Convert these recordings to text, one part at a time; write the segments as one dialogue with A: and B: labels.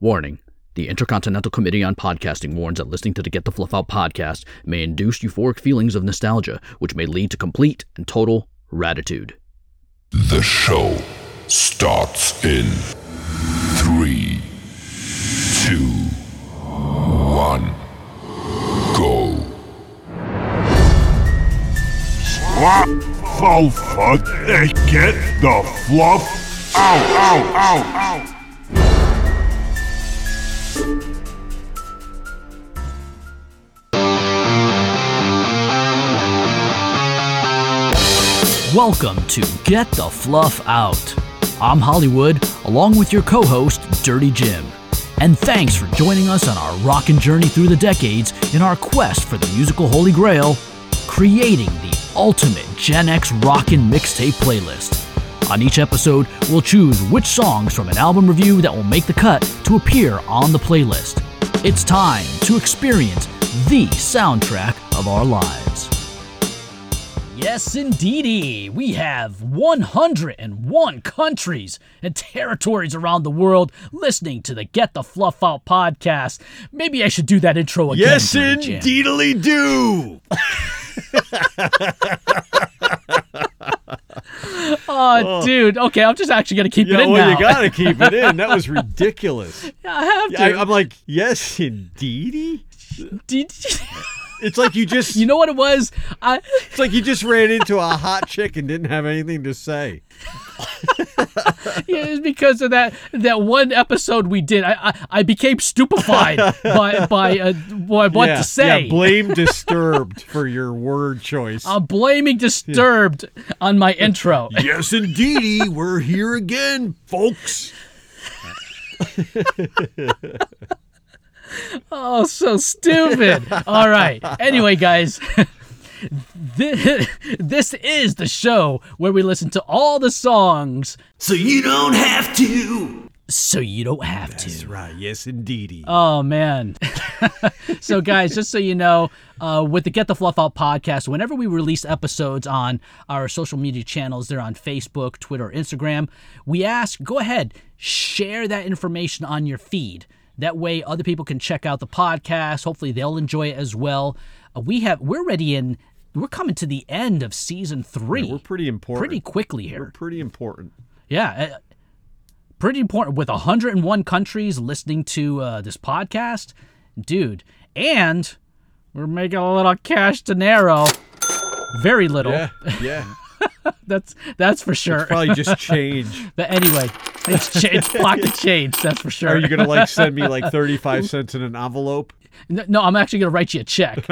A: Warning. The Intercontinental Committee on Podcasting warns that listening to the Get the Fluff Out podcast may induce euphoric feelings of nostalgia, which may lead to complete and total ratitude.
B: The show starts in three, two, one, go.
C: What the fuck? Get the fluff out, out, out, out.
A: Welcome to Get the Fluff Out. I'm Hollywood, along with your co host, Dirty Jim. And thanks for joining us on our rockin' journey through the decades in our quest for the musical Holy Grail, creating the ultimate Gen X rockin' mixtape playlist. On each episode, we'll choose which songs from an album review that will make the cut to appear on the playlist. It's time to experience the soundtrack of our lives. Yes, indeedy. We have 101 countries and territories around the world listening to the Get the Fluff Out podcast. Maybe I should do that intro again.
D: Yes, indeedly do.
A: Oh, oh, dude. Okay, I'm just actually gonna keep it in
D: well,
A: now.
D: you gotta keep it in. That was ridiculous.
A: I have to.
D: I, I'm like, yes, indeedy.
A: Did-
D: It's like you just,
A: you know what it was? I
D: it's like you just ran into a hot chick and didn't have anything to say.
A: yeah, it's because of that that one episode we did. I I, I became stupefied by by uh, by what
D: yeah,
A: to say.
D: Yeah, blame disturbed for your word choice.
A: I'm blaming Disturbed on my intro.
D: yes, indeedy, we're here again, folks.
A: Oh, so stupid. All right. Anyway, guys, this, this is the show where we listen to all the songs
D: So you don't have to.
A: so you don't have to.
D: That's right. Yes, indeedy.
A: Oh man. so guys, just so you know, uh, with the Get the Fluff Out podcast, whenever we release episodes on our social media channels, they're on Facebook, Twitter, Instagram, we ask go ahead, share that information on your feed. That way other people can check out the podcast. Hopefully they'll enjoy it as well. Uh, we have we're ready in we're coming to the end of season 3.
D: we're pretty important.
A: pretty quickly here.
D: We're pretty important.
A: Yeah, uh, pretty important with 101 countries listening to uh, this podcast, dude. And we're making a little cash dinero. Very little.
D: Yeah, yeah.
A: That's that's for sure.
D: Probably just change.
A: but anyway, it's, ch- it's pocket change. That's for sure.
D: Are you gonna like send me like thirty-five cents in an envelope?
A: No, no, I'm actually gonna write you a check.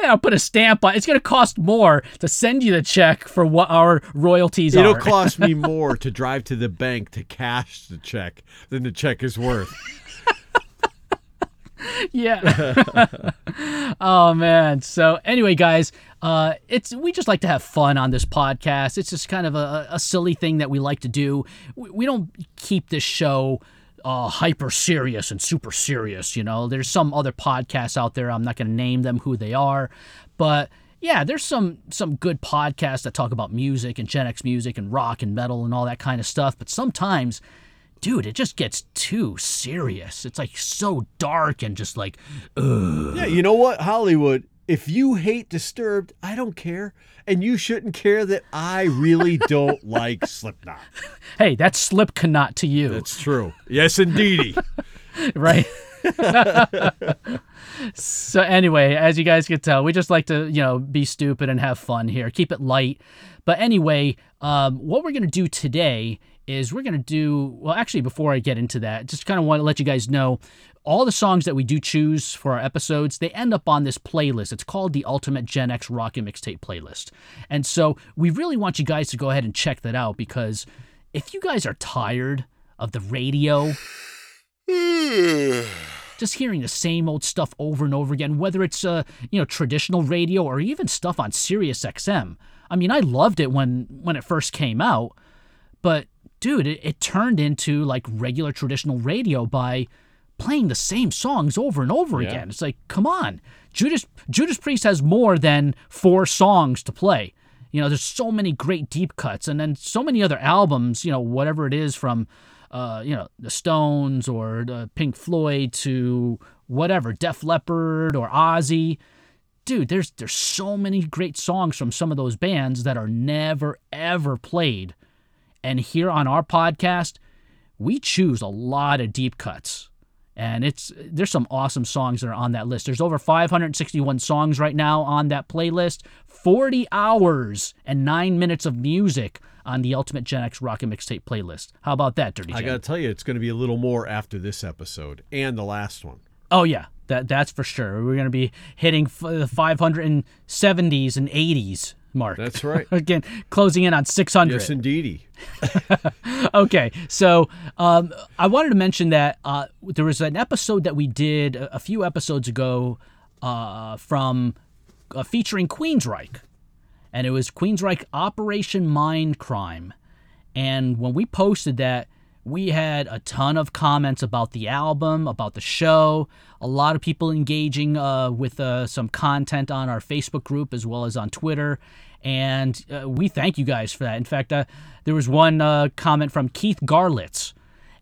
A: I'll put a stamp on. It's gonna cost more to send you the check for what our royalties are.
D: It'll cost me more to drive to the bank to cash the check than the check is worth.
A: Yeah. oh man. So anyway, guys, uh, it's we just like to have fun on this podcast. It's just kind of a, a silly thing that we like to do. We, we don't keep this show uh, hyper serious and super serious. You know, there's some other podcasts out there. I'm not going to name them who they are, but yeah, there's some some good podcasts that talk about music and Gen X music and rock and metal and all that kind of stuff. But sometimes dude, it just gets too serious. It's like so dark and just like, ugh.
D: Yeah, you know what, Hollywood? If you hate Disturbed, I don't care, and you shouldn't care that I really don't like Slipknot.
A: Hey, that's Slipknot to you,
D: That's true. Yes, indeedy.
A: right? so anyway, as you guys can tell, we just like to, you know, be stupid and have fun here. Keep it light. But anyway, um, what we're gonna do today is we're gonna do well. Actually, before I get into that, just kind of want to let you guys know all the songs that we do choose for our episodes. They end up on this playlist. It's called the Ultimate Gen X Rockin' Mixtape Playlist, and so we really want you guys to go ahead and check that out because if you guys are tired of the radio just hearing the same old stuff over and over again, whether it's uh, you know traditional radio or even stuff on Sirius XM. I mean, I loved it when when it first came out, but dude, it, it turned into like regular traditional radio by playing the same songs over and over
D: Yeah.
A: again. It's like, come on, Judas Judas Priest has more than four songs to play. You know, there's so many great deep cuts, and then so many other albums. You know, whatever it is from uh, you know, the Stones or the Pink Floyd to whatever, Def Leppard or Ozzy. Dude, there's there's so many great songs from some of those bands that are never ever played. And here on our podcast, we choose a lot of deep cuts. And it's there's some awesome songs that are on that list. There's over 561 songs right now on that playlist. 40 hours and 9 minutes of music on the Ultimate Gen X Rockin' Mixtape playlist. How about that, Dirty
D: I got to tell you, it's going to be a little more after this episode and the last one.
A: Oh yeah, that that's for sure. We're gonna be hitting f- the 570s and 80s mark.
D: That's right.
A: Again, closing in on 600.
D: yes, indeedy.
A: okay, so um, I wanted to mention that uh, there was an episode that we did a, a few episodes ago uh, from uh, featuring Queensryche, and it was Queensryche Operation Mind Crime. And when we posted that, we had a ton of comments about the album, about the show, a lot of people engaging uh, with uh, some content on our Facebook group as well as on Twitter. And uh, we thank you guys for that. In fact, uh, there was one uh, comment from Keith Garlitz,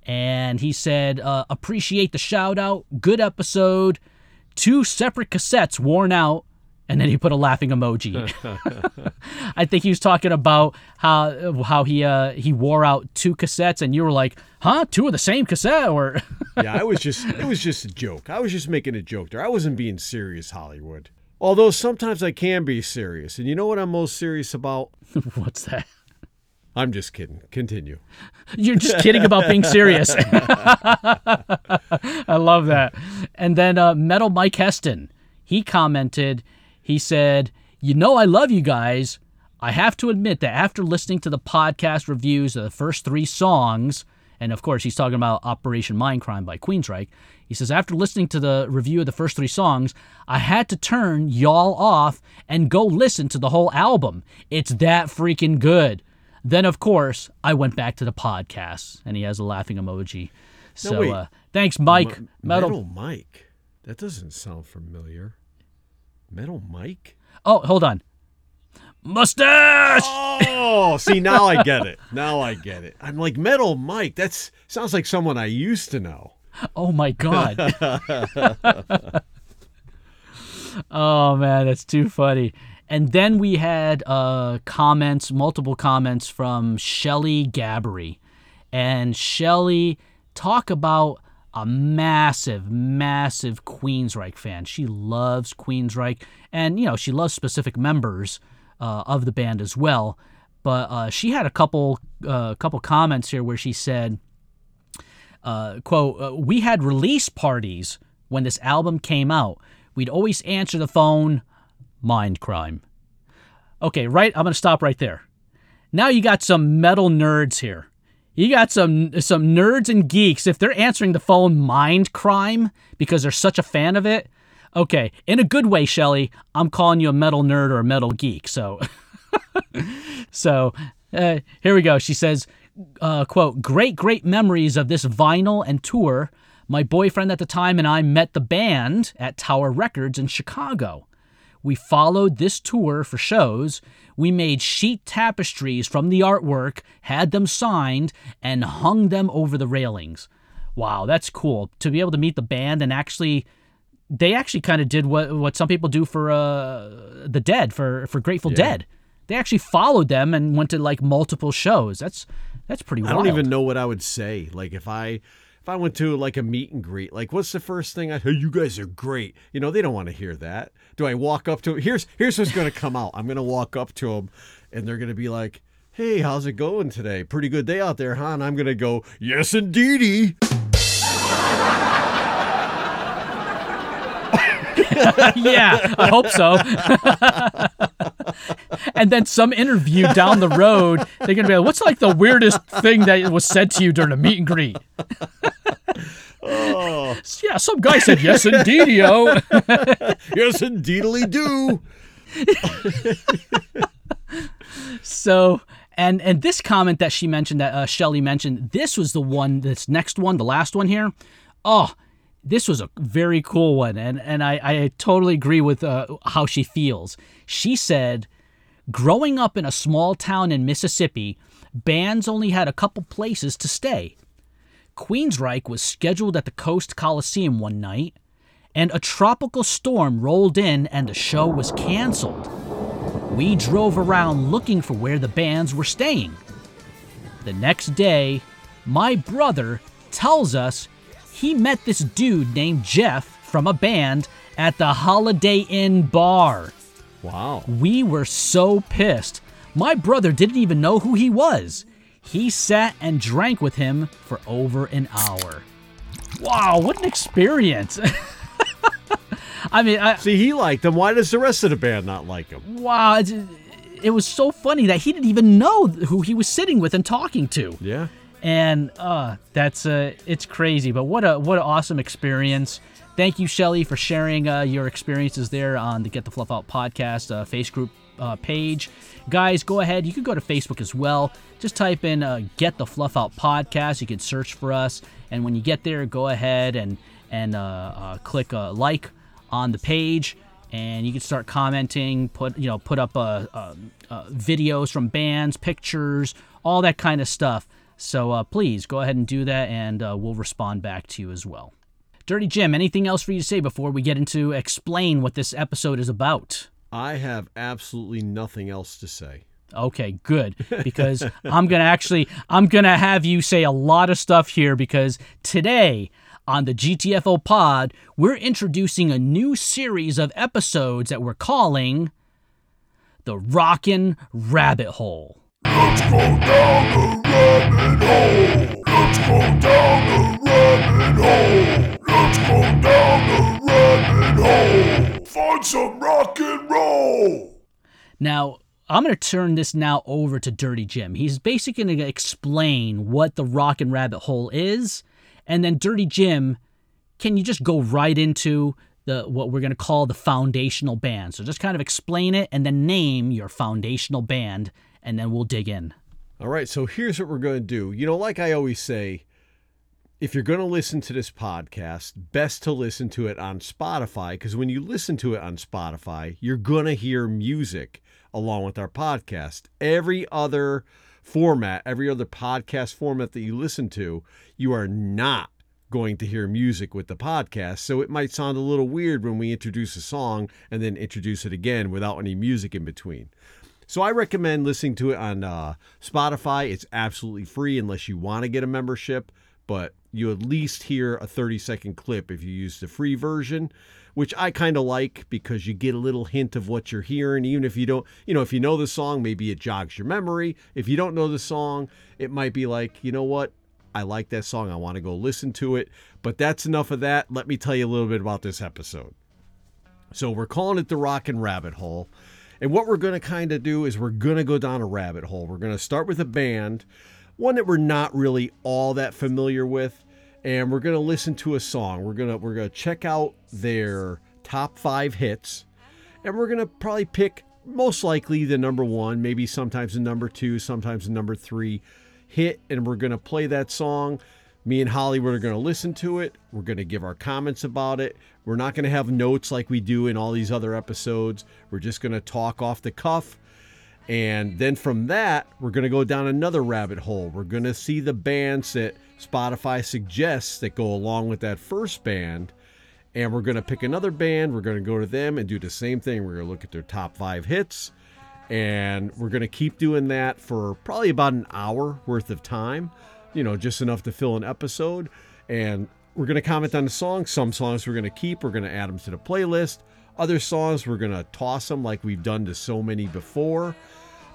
A: and he said, uh, Appreciate the shout out. Good episode. Two separate cassettes worn out. And then he put a laughing emoji. I think he was talking about how how he uh, he wore out two cassettes, and you were like, "Huh? Two of the same cassette?" Or
D: yeah, I was just it was just a joke. I was just making a joke there. I wasn't being serious, Hollywood. Although sometimes I can be serious. And you know what I'm most serious about?
A: what's that?
D: I'm just kidding. Continue.
A: You're just kidding about being serious. I love that. And then uh, Metal Mike Heston, he commented, he said, You know, I love you guys. I have to admit that after listening to the podcast reviews of the first three songs, and of course he's talking about Operation Mindcrime by Queensryche, he says, After listening to the review of the first three songs, I had to turn y'all off and go listen to the whole album. It's that freaking good. Then, of course, I went back to the podcast, and he has a laughing emoji. So,
D: wait.
A: uh, thanks, Mike.
D: M-
A: Metal.
D: Metal Mike. That doesn't sound familiar. Metal Mike?
A: Oh, hold on. Mustache.
D: Oh, see now I get it. Now I get it. I'm like Metal Mike. That's sounds like someone I used to know.
A: Oh my god. oh man, that's too funny. And then we had uh, comments, multiple comments from Shelly Gabbery. And Shelly talk about a massive, massive Queensryche fan. She loves Queensryche, and you know she loves specific members uh, of the band as well. But uh, she had a couple, uh, couple comments here where she said, uh, quote, uh, we had release parties when this album came out. We'd always answer the phone, mind crime. Okay, right, I'm to stop right there. Now you got some metal nerds here. You got some some nerds and geeks. If they're answering the phone mind crime because they're such a fan of it, okay, in a good way, Shelly, I'm calling you a metal nerd or a metal geek. So so uh, here we go. She says, uh, quote, great, great memories of this vinyl and tour. My boyfriend at the time and I met the band at Tower Records in Chicago. We followed this tour for shows. We made sheet tapestries from the artwork, had them signed, and hung them over the railings. Wow, that's cool. To be able to meet the band and actually they actually kind of did what what some people do for uh the Dead for for Grateful Dead. They actually followed them and went to like multiple shows. That's that's pretty
D: I
A: wild.
D: don't even know what I would say. Like if I if I went to like a meet and greet, like what's the first thing I hey, you guys are great. You know, they don't want to hear that. Do I walk up to here's here's what's gonna come out. I'm gonna walk up to them and they're gonna be like, Hey, how's it going today? Pretty good day out there, huh? And I'm gonna go, Yes indeedy.
A: yeah, I hope so. and then some interview down the road, they're gonna be like, "What's like the weirdest thing that was said to you during a meet and greet?"
D: Oh
A: Yeah, some guy said yes, indeed, yo.
D: yes indeedly do.
A: So, and and this comment that she mentioned that uh, Shelly mentioned, this was the one, this next one, the last one here. Oh, this was a very cool one, and and I I totally agree with uh, how she feels. She said, growing up in a small town in Mississippi, bands only had a couple places to stay. Queensryche was scheduled at the Coast Coliseum one night, and a tropical storm rolled in and the show was canceled. We drove around looking for where the bands were staying. The next day, my brother tells us he met this dude named Jeff from a band at the Holiday Inn bar.
D: Wow.
A: We were so pissed. My brother didn't even know who he was. He sat and drank with him for over an hour. Wow, what an experience! I mean, I,
D: See, he liked him. Why does the rest of the band not like him?
A: wow, it, it was so funny that he didn't even know who he was sitting with and talking to.
D: Yeah.
A: And uh that's uh it's crazy but what a what an awesome experience. Thank you shelly for sharing uh, your experiences there on the get the fluff out podcast uh, face group uh, page. Guys go ahead you can go to facebook as well. Just type in uh, get the fluff out podcast. You can search for us. And when you get there go ahead and and uh, uh, click uh, like on the page. And you can start commenting put you know put up uh, uh, uh, videos from bands pictures all that kind of stuff so uh, please go ahead and do that and uh, we'll respond back to you as well dirty jim anything else for you to say before we get into explain what this episode is about
D: I have absolutely nothing else to say.
A: Okay, good. Because I'm going to actually I'm going to have you say a lot of stuff here because today on the GTFO pod, we're introducing a new series of episodes that we're calling The Rockin' Rabbit Hole.
B: Let's go down the rabbit hole. Let's go down the rabbit hole. Let's go down the rabbit hole. Find some Rockin' roll.
A: Now, I'm going to turn this now over to Dirty Jim. He's basically going to explain what the rock and Rabbit Hole is, and then Dirty Jim, can you just go right into the what we're going to call the foundational band? So just kind of explain it and then name your foundational band, and then we'll dig in.
D: All right, so here's what we're going to do. You know, like I always say, if you're going to listen to this podcast, best to listen to it on Spotify because when you listen to it on Spotify, you're going to hear music along with our podcast. Every other format, every other podcast format that you listen to, you are not going to hear music with the podcast. So it might sound a little weird when we introduce a song and then introduce it again without any music in between. So I recommend listening to it on uh, Spotify. It's absolutely free unless you want to get a membership, but you at least hear a 30 second clip if you use the free version, which I kind of like because you get a little hint of what you're hearing. Even if you don't, you know, if you know the song, maybe it jogs your memory. If you don't know the song, it might be like, you know what? I like that song. I want to go listen to it. But that's enough of that. Let me tell you a little bit about this episode. So we're calling it the Rockin' Rabbit Hole. And what we're going to kind of do is we're going to go down a rabbit hole. We're going to start with a band, one that we're not really all that familiar with, and we're going to listen to a song. We're going to we're going to check out their top 5 hits, and we're going to probably pick most likely the number 1, maybe sometimes the number 2, sometimes the number 3 hit and we're going to play that song. Me and Hollywood are going to listen to it. We're going to give our comments about it. We're not going to have notes like we do in all these other episodes. We're just going to talk off the cuff. And then from that, we're going to go down another rabbit hole. We're going to see the bands that Spotify suggests that go along with that first band. And we're going to pick another band. We're going to go to them and do the same thing. We're going to look at their top five hits. And we're going to keep doing that for probably about an hour worth of time, you know, just enough to fill an episode. And we're going to comment on the songs. Some songs we're going to keep, we're going to add them to the playlist. Other songs we're going to toss them like we've done to so many before.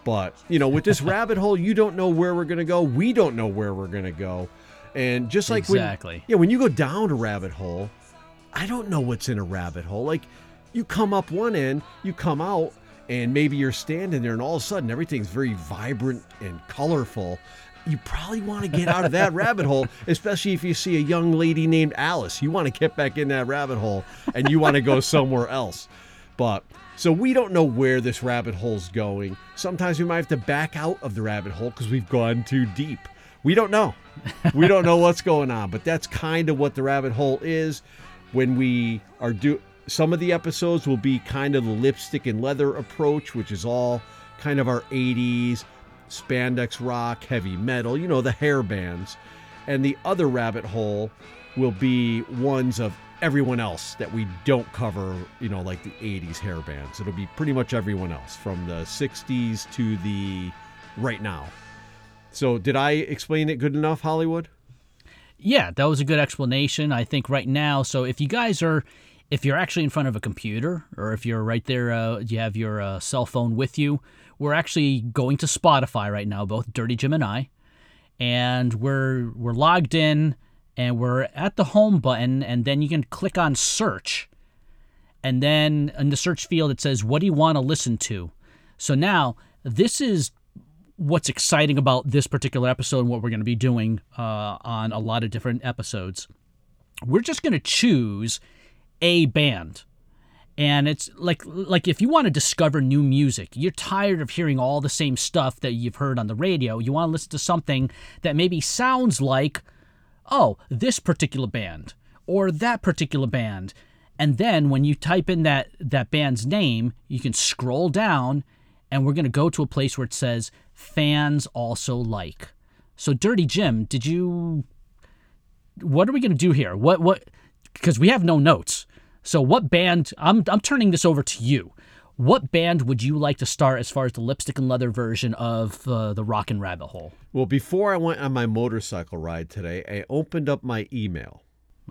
D: But, you know, with this rabbit hole, you don't know where we're going to go. We don't know where we're going to go. And just like
A: Exactly.
D: when, yeah, when you go down a rabbit hole, I don't know what's in a rabbit hole. Like you come up one end, you come out, and maybe you're standing there, and all of a sudden everything's very vibrant and colorful. You probably want to get out of that rabbit hole, especially if you see a young lady named Alice. You want to get back in that rabbit hole and you want to go somewhere else. But so we don't know where this rabbit hole's going. Sometimes we might have to back out of the rabbit hole because we've gone too deep. We don't know. We don't know what's going on, but that's kind of what the rabbit hole is when we are do some of the episodes will be kind of the lipstick and leather approach, which is all kind of our 80s spandex rock, heavy metal, you know, the hair bands. and the other rabbit hole will be ones of everyone else that we don't cover, you know, like the 80s hair bands. It'll be pretty much everyone else from the 60s to the right now. So, did I explain it good enough, Hollywood?
A: Yeah, that was a good explanation. I think right now, so if you guys are, if you're actually in front of a computer or if you're right there, uh, you have your uh, cell phone with you, we're actually going to Spotify right now, both Dirty Jim and I, and we're we're logged in and we're at the home button, and then you can click on search, and then in the search field it says, "What do you want to listen to?" So now this is what's exciting about this particular episode and what we're going to be doing uh, on a lot of different episodes. We're just going to choose a band. And it's like like if you want to discover new music, you're tired of hearing all the same stuff that you've heard on the radio. You want to listen to something that maybe sounds like, oh, this particular band or that particular band. And then when you type in that that band's name, you can scroll down and we're going to go to a place where it says fans also like. So Dirty Jim, did you what are we going to do here? What what because we have no notes. So what band I'm I'm turning this over to you. What band would you like to start as far as the lipstick and leather version of uh, the and Rabbit Hole?
D: Well, before I went on my motorcycle ride today, I opened up my email.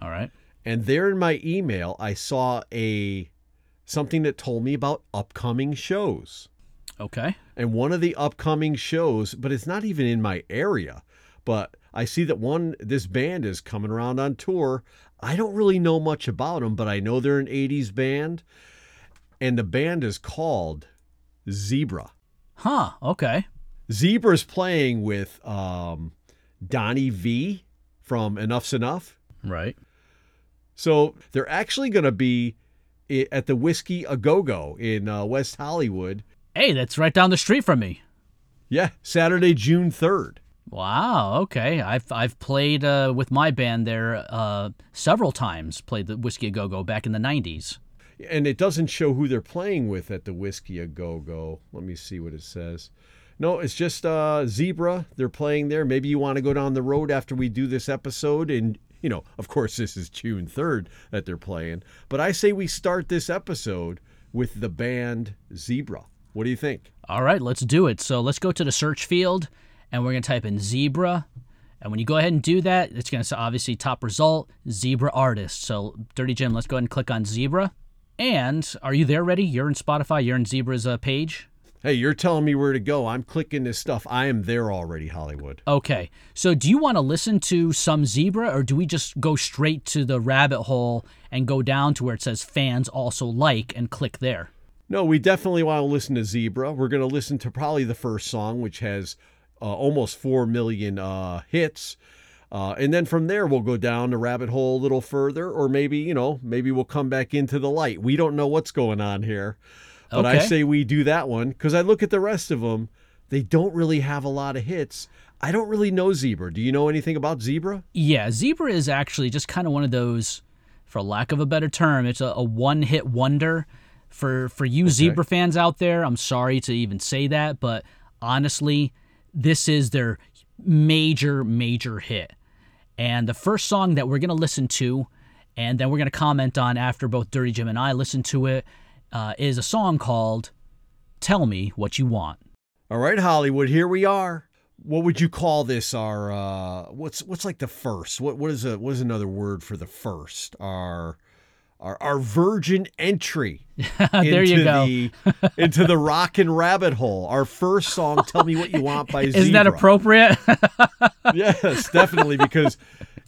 A: All right.
D: And there in my email, I saw a something that told me about upcoming shows.
A: Okay.
D: And one of the upcoming shows, but it's not even in my area, but I see that one this band is coming around on tour. I don't really know much about them, but I know they're an 80s band. And the band is called Zebra.
A: Huh. Okay.
D: Zebra's playing with um, Donnie Vie from Enuff Z'Nuff.
A: Right.
D: So they're actually going to be at the Whiskey A Go Go in uh, West Hollywood.
A: Hey, that's right down the street from me.
D: Yeah, Saturday, June 3rd.
A: Wow. Okay. I've I've played uh, with my band there uh, several times. Played the Whiskey a Go Go back in the '90s.
D: And it doesn't show who they're playing with at the Whiskey A Go Go. Let me see what it says. No, it's just uh, Zebra. They're playing there. Maybe you want to go down the road after we do this episode. And, you know, of course, this is June 3rd that they're playing. But I say we start this episode with the band Zebra. What do you think?
A: All right, let's do it. So let's go to the search field, and we're gonna type in zebra. And when you go ahead and do that, it's gonna say obviously top result zebra artist. So Dirty Jim, let's go ahead and click on zebra. And are you there ready? You're in Spotify. You're in Zebra's uh, page.
D: Hey, you're telling me where to go. I'm clicking this stuff. I am there already, Hollywood.
A: Okay. So do you want to listen to some Zebra or do we just go straight to the rabbit hole and go down to where it says fans also like and click there?
D: No, we definitely want to listen to Zebra. We're going to listen to probably the first song, which has uh, almost 4 million uh, hits. Uh, and then from there, we'll go down the rabbit hole a little further, or maybe, you know, maybe we'll come back into the light. We don't know what's going on here. But I say we do that one because I look at the rest of them. They don't really have a lot of hits. I don't really know Zebra. Do you know anything about Zebra?
A: Yeah, Zebra is actually just kind of one of those, for lack of a better term, it's a, a one-hit wonder. For for you Zebra fans out there, I'm sorry to even say that, but honestly, this is their major major hit. And the first song that we're gonna listen to, and then we're gonna comment on after both Dirty Jim and I listen to it, uh, is a song called "Tell Me What You Want."
D: All right, Hollywood, here we are. What would you call this? Our uh, what's what's like the first? What what is a what is another word for the first? Our our, our virgin entry
A: there you
D: into
A: go.
D: the into the rockin' rabbit hole. Our first song, "Tell Me What You Want" by Zebra.
A: Isn't that appropriate?
D: yes, definitely because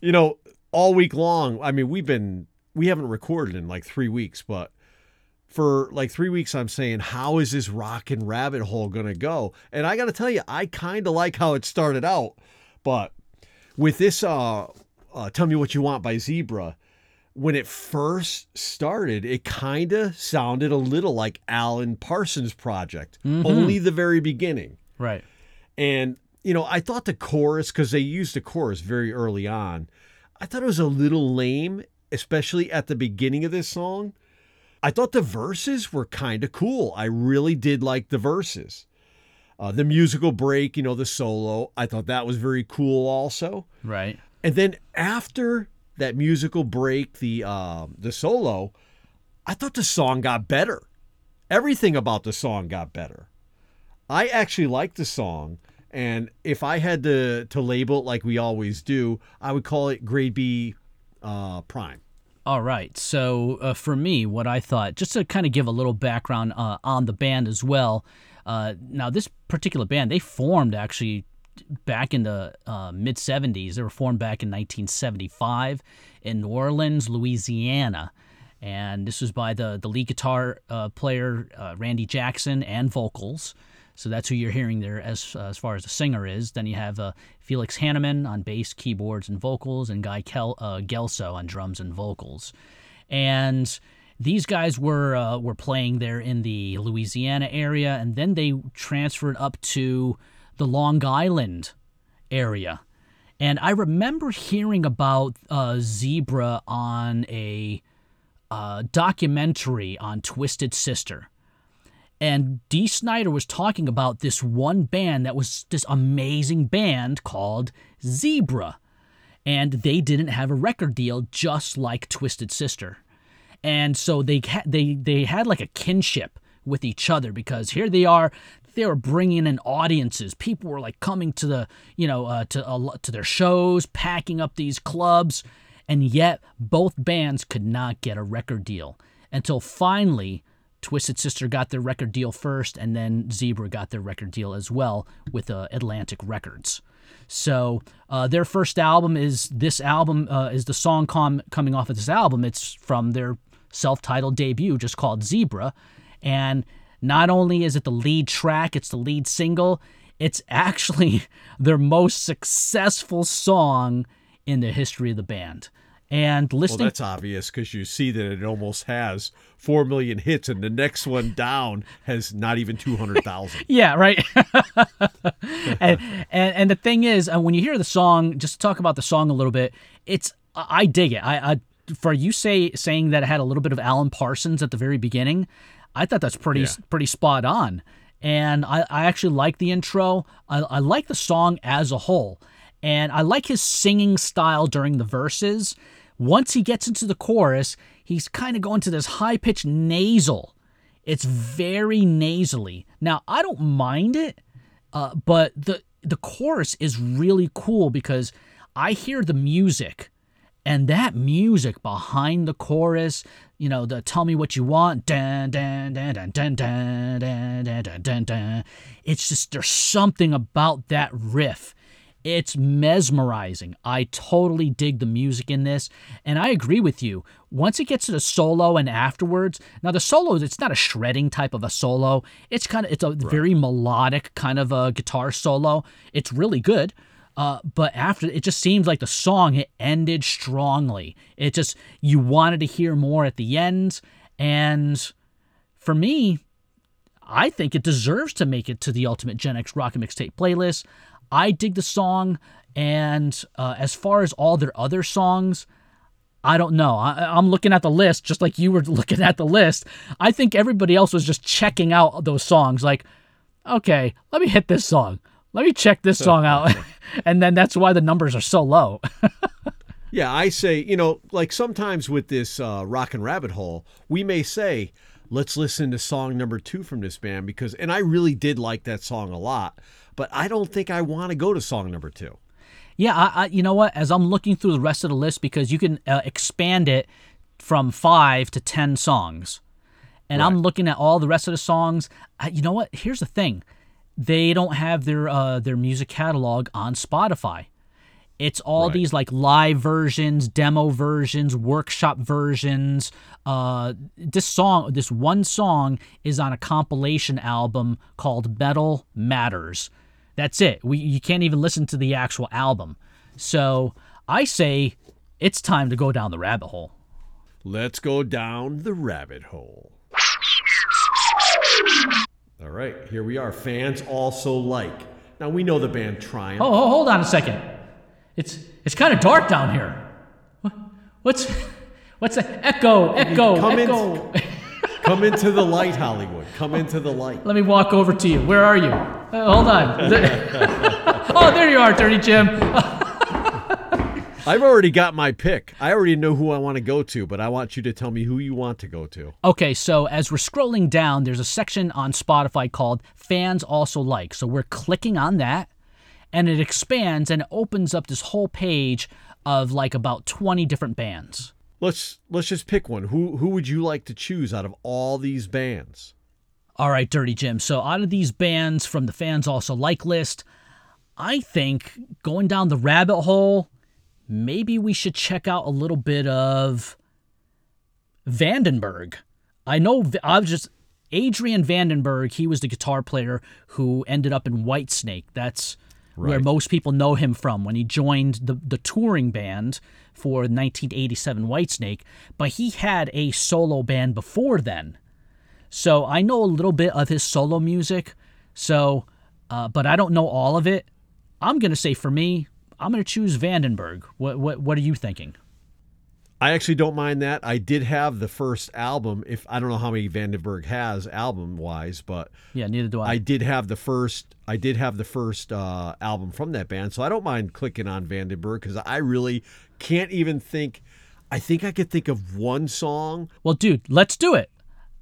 D: you know all week long. I mean, we've been we haven't recorded in like three weeks, but for like three weeks, I'm saying, how is this rockin' rabbit hole gonna go? And I got to tell you, I kind of like how it started out, but with this, uh, uh, "Tell Me What You Want" by Zebra. When it first started, it kind of sounded a little like Alan Parsons' project, only the very beginning.
A: right.
D: And, you know, I thought the chorus, because they used the chorus very early on, I thought it was a little lame, especially at the beginning of this song. I thought the verses were kind of cool. I really did like the verses. Uh, the musical break, you know, the solo, I thought that was very cool also.
A: Right.
D: And then after that musical break, the um, the solo, I thought the song got better. Everything about the song got better. I actually liked the song, and if I had to to label it like we always do, I would call it grade B uh, prime.
A: All right. So uh, for me, what I thought, just to kind of give a little background uh, on the band as well. Uh, now, this particular band, they formed actually back in the uh, mid 70s. They were formed back in 1975 in New Orleans, Louisiana. And this was by the, the lead guitar uh, player, uh, Randy Jackson, and vocals. So that's who you're hearing there as uh, as far as the singer is. Then you have uh, Felix Hanemann on bass, keyboards, and vocals, and Guy Kel- uh, Gelso on drums and vocals. And these guys were uh, were playing there in the Louisiana area, and then they transferred up to the Long Island area. And I remember hearing about uh, Zebra on a uh, documentary on Twisted Sister and Dee Snider was talking about this one band that was this amazing band called Zebra. And they didn't have a record deal just like Twisted Sister. And so they they they had like a kinship with each other because here they are they were bringing in audiences people were like coming to the you know uh, to uh, to their shows packing up these clubs and yet both bands could not get a record deal until finally Twisted Sister got their record deal first, and then Zebra got their record deal as well with uh, Atlantic Records. So uh, their first album is this album uh, is the song com- coming off of this album. It's from their self-titled debut, just called Zebra, and not only is it the lead track, it's the lead single. It's actually their most successful song in the history of the band. And
D: Well,
A: listening
D: that's obvious because you see that it almost has four million hits, and the next one down has not even two hundred thousand.
A: Yeah, right. and, and and the thing is, uh, when you hear the song, just talk about the song a little bit, it's I I dig it. I, I for you say saying that it had a little bit of Alan Parsons at the very beginning, I thought that's pretty
D: Yeah.
A: pretty spot on. And I, I actually like the intro. I, I like the song as a whole. And I like his singing style during the verses. Once he gets into the chorus, he's kind of going to this high pitched nasal. It's very nasally. Now, I don't mind it, uh, but the the chorus is really cool because I hear the music and that music behind the chorus, you know, the tell me what you want, dun, dun, dun, dun, dun, dun, dun, dun, dun, dun, dun. it's just there's something about that riff. It's mesmerizing. I totally dig the music in this, and I agree with you. Once it gets to the solo and afterwards, now the solo it's not a shredding type of a solo. It's kind of it's a very melodic kind of a guitar solo. It's really good. Uh, but after it just seems like the song it ended strongly. It just you wanted to hear more at the end, and for me, I think it deserves to make it to the Ultimate Gen X Rockin' Mixtape playlist. I dig the song, and uh, as far as all their other songs, I don't know. I, I'm looking at the list just like you were looking at the list. I think everybody else was just checking out those songs. Like, okay, let me hit this song. Let me check this song out. and then that's why the numbers are so low.
D: Yeah, I say, you know, like sometimes with this uh, rockin' rabbit hole, we may say, let's listen to song number two from this band because, and I really did like that song a lot, but I don't think I want to go to song number two.
A: Yeah, I, I, you know what? As I'm looking through the rest of the list, because you can uh, expand it from five to ten songs, and I'm looking at all the rest of the songs. I, you know what? Here's the thing: they don't have their uh, their music catalog on Spotify. It's all
D: Right.
A: these like live versions, demo versions, workshop versions. Uh, this song, this one song, is on a compilation album called Metal Matters. That's it. We you can't even listen to the actual album. So I say it's time to go down the rabbit hole.
D: Let's go down the rabbit hole. All right, here we are. Fans also like. Now we know the band Triumph.
A: Oh, oh, hold on a second. It's it's kind of dark down here. What, what's what's that? Echo, echo,
D: Come in-
A: echo.
D: Come into the light, Hollywood. Come into the light.
A: Let me walk over to you. Where are you? Uh, hold on. oh, there you are, Dirty Jim.
D: I've already got my pick. I already know who I want to go to, but I want you to tell me who you want to go to.
A: Okay, so as we're scrolling down, there's a section on Spotify called Fans Also Like. So we're clicking on that, and it expands and it opens up this whole page of like about 20 different bands.
D: Let's let's just pick one. Who who would you like to choose out of all these bands?
A: All right, Dirty Jim. So out of these bands from the Fans Also Like list, I think going down the rabbit hole, maybe we should check out a little bit of Vandenberg. I know I was just Adrian Vandenberg. He was the guitar player who ended up in Whitesnake. That's where most people know him from when he joined the the touring band for 1987 Whitesnake. But he had a solo band before then. So I know a little bit of his solo music. So, uh, but I don't know all of it. I'm gonna say for me, I'm gonna choose Vandenberg. What what what are you thinking?
D: I actually don't mind that. I did have the first album. If I don't know how many Vandenberg has album wise, but
A: Yeah, neither do I.
D: I did have the first. I did have the first uh, album from that band, so I don't mind clicking on Vandenberg because I really can't even think. I think I could think of one song.
A: well, dude, let's do it.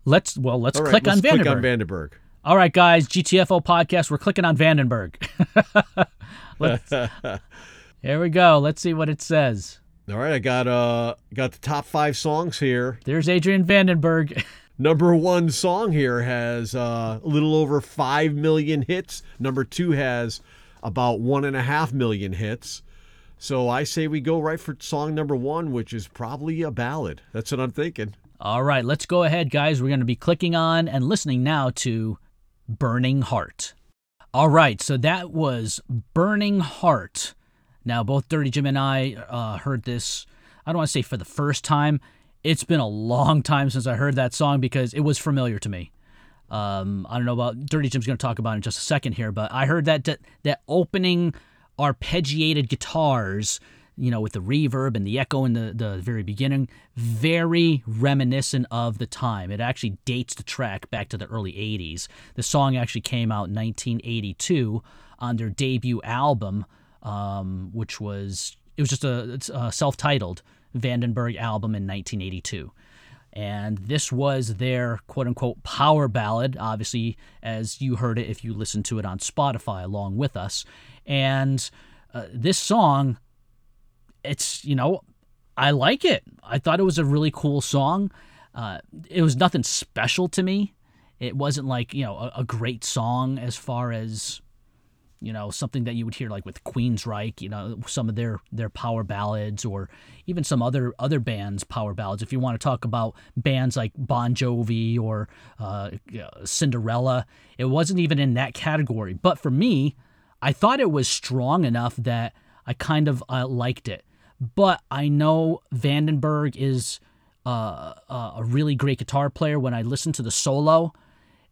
A: Let's well, let's
D: right,
A: click
D: let's
A: on Vandenberg.
D: Click on Vandenberg.
A: All right, guys, GTFO podcast. We're clicking on Vandenberg. let's, here we go. Let's see what it says.
D: All right, I got uh got the top five songs here.
A: There's Adrian Vandenberg.
D: Number one song here has uh, a little over five million hits. Number two has about one and a half million hits. So I say we go right for song number one, which is probably a ballad. That's what I'm thinking.
A: All right, let's go ahead, guys. We're going to be clicking on and listening now to Burning Heart. All right, so that was Burning Heart. Now, both Dirty Jim and I uh, heard this, I don't want to say for the first time. It's been a long time since I heard that song because it was familiar to me. Um, I don't know about Dirty Jim's going to talk about in just a second here, but I heard that that, that opening arpeggiated guitars, you know, with the reverb and the echo in the, the very beginning, very reminiscent of the time. It actually dates the track back to the early 80s. The song actually came out in 1982 on their debut album, um, which was, it was just a, a self-titled Vandenberg album in 1982 and this was their quote unquote power ballad, obviously, as you heard it if you listened to it on Spotify along with us. And uh, this song, it's, you know, I like it. I thought it was a really cool song. Uh, it was nothing special to me. It wasn't like, you know, a, a great song as far as you know something that you would hear like with Queensryche, you know some of their their power ballads or even some other other bands power ballads. If you want to talk about bands like Bon Jovi or uh, Cinderella, it wasn't even in that category. But for me, I thought it was strong enough that I kind of uh, liked it. But I know Vandenberg is uh, uh, a really great guitar player. When I listened to the solo,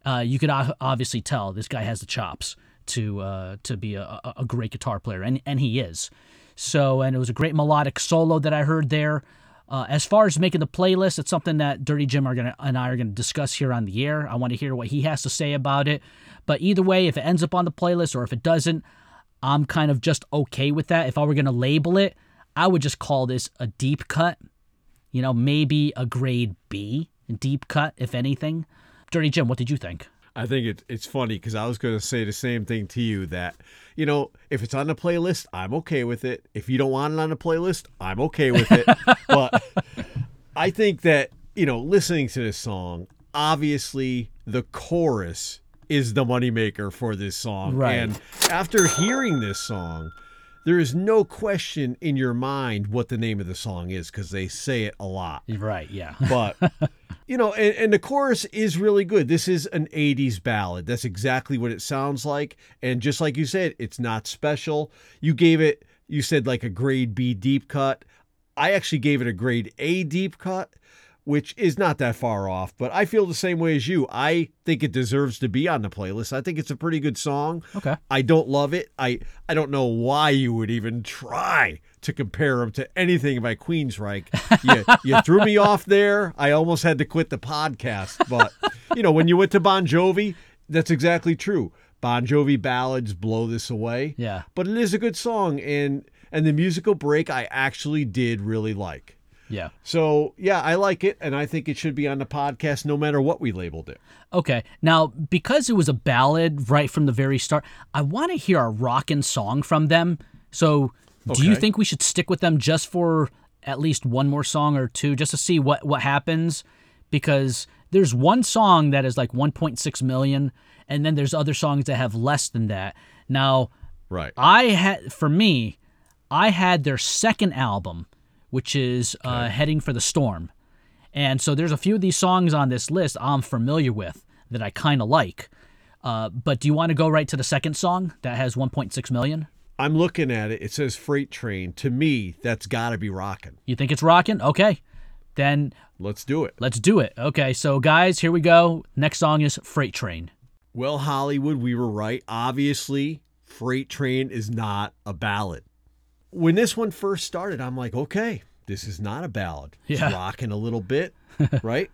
A: uh, you could obviously tell this guy has the chops to uh, to be a, a- a great guitar player, and and he is. So, and it was a great melodic solo that I heard there. Uh, as far as making the playlist, it's something that Dirty Jim are gonna and I are gonna discuss here on the air. I want to hear what he has to say about it. But either way, if it ends up on the playlist or if it doesn't, I'm kind of just okay with that. If I were gonna label it, I would just call this a deep cut. You know, maybe a grade B, deep cut, if anything. Dirty Jim, what did you think?
D: I think it, it's funny because I was going to say the same thing to you that, you know, if it's on the playlist, I'm okay with it. If you don't want it on the playlist, I'm okay with it. but I think that, you know, listening to this song, obviously the chorus is the moneymaker for this song.
A: Right.
D: And after hearing this song, there is no question in your mind what the name of the song is because they say it a lot.
A: Right, yeah.
D: but you know and, and the chorus is really good. This is an 80s ballad. That's exactly what it sounds like. And just like you said it's not special. You gave it you said like a grade b deep cut. I actually gave it a grade a deep cut which is not that far off but i feel the same way as you i think it deserves to be on the playlist i think it's a pretty good song
A: Okay.
D: I don't love it. I I don't know why you would even try to compare them to anything by Queensryche. You, you threw me off there. I almost had to quit the podcast. But you know, when you went to Bon Jovi, that's exactly true. Bon Jovi ballads blow this away.
A: Yeah.
D: But it is a good song, and and the musical break I actually did really like.
A: Yeah.
D: So yeah, I like it, and I think it should be on the podcast no matter what we labeled it.
A: Okay. Now, because it was a ballad right from the very start, I want to hear a rockin' song from them. So, do you think we should stick with them just for at least one more song or two, just to see what what happens? Because there's one song that is like 1.6 million, and then there's other songs that have less than that. Now,
D: Right.
A: I had for me, I had their second album, which is uh, "Heading for the Storm," and so there's a few of these songs on this list I'm familiar with that I kind of like. Uh, but do you want to go right to the second song that has 1.6 million?
D: I'm looking at it. It says Freight Train. To me, that's got to be rocking.
A: You think it's rocking? Okay, then
D: Let's do it.
A: let's do it. Okay, so guys, here we go. Next song is "Freight Train."
D: Well, Hollywood, we were right. Obviously, Freight Train is not a ballad. When this one first started, I'm like, okay, this is not a ballad. It's
A: Yeah.
D: rocking a little bit, right?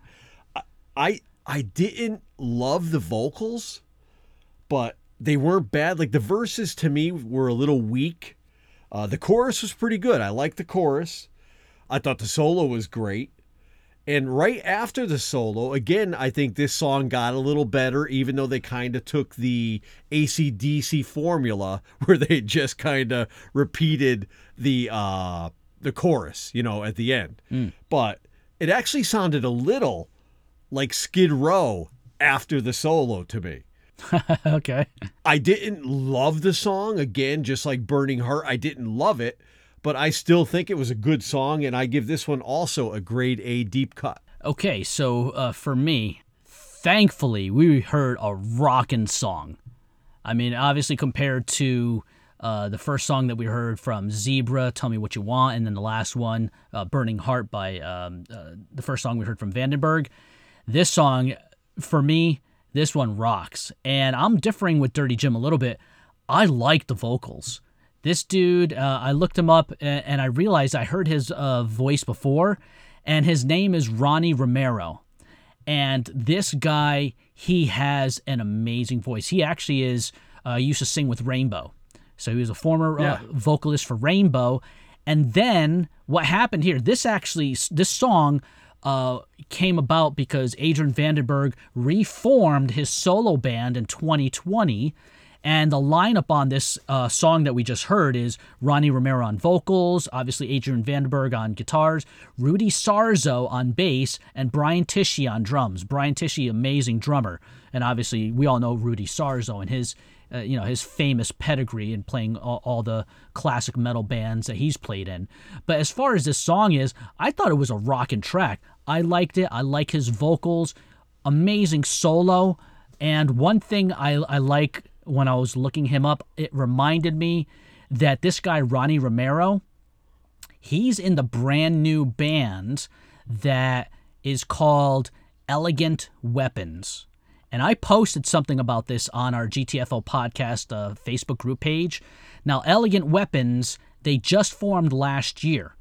D: I, I I didn't love the vocals, but they weren't bad. Like the verses to me were a little weak. Uh, the chorus was pretty good. I liked the chorus. I thought the solo was great. And right after the solo, again, I think this song got a little better, even though they kind of took the AC/DC formula where they just kind of repeated the uh, the chorus, you know, at the end. But it actually sounded a little like Skid Row after the solo to me.
A: okay.
D: I didn't love the song. Again, just like Burning Heart, I didn't love it, but I still think it was a good song, and I give this one also a grade A deep cut.
A: Okay, so uh, for me, thankfully, we heard a rockin' song. I mean, obviously, compared to uh, the first song that we heard from Zebra, Tell Me What You Want, and then the last one, uh, Burning Heart, by um, uh, the first song we heard from Vandenberg, this song, for me, this one rocks. And I'm differing with Dirty Jim a little bit. I like the vocals. This dude, uh, I looked him up and, I realized I heard his uh, voice before, and his name is Ronnie Romero. And this guy, he has an amazing voice. He actually is uh, used to sing with Rainbow, so he was a former
D: Yeah.
A: uh, vocalist for Rainbow. And then what happened here? This actually, this song uh, came about because Adrian Vandenberg reformed his solo band in 2020. And the lineup on this uh, song that we just heard is Ronnie Romero on vocals, obviously Adrian Vandenberg on guitars, Rudy Sarzo on bass, and Brian Tichy on drums. Brian Tichy, amazing drummer, and obviously we all know Rudy Sarzo and his, uh, you know, his famous pedigree in playing all, all the classic metal bands that he's played in. But as far as this song is, I thought it was a rocking track. I liked it. I like his vocals, amazing solo, and one thing I I like when I was looking him up, it reminded me that this guy Ronnie Romero, he's in the brand new band that is called Elegant Weapons. And I posted something about this on our GTFO podcast uh, Facebook group page. Now, Elegant Weapons, they just formed last year.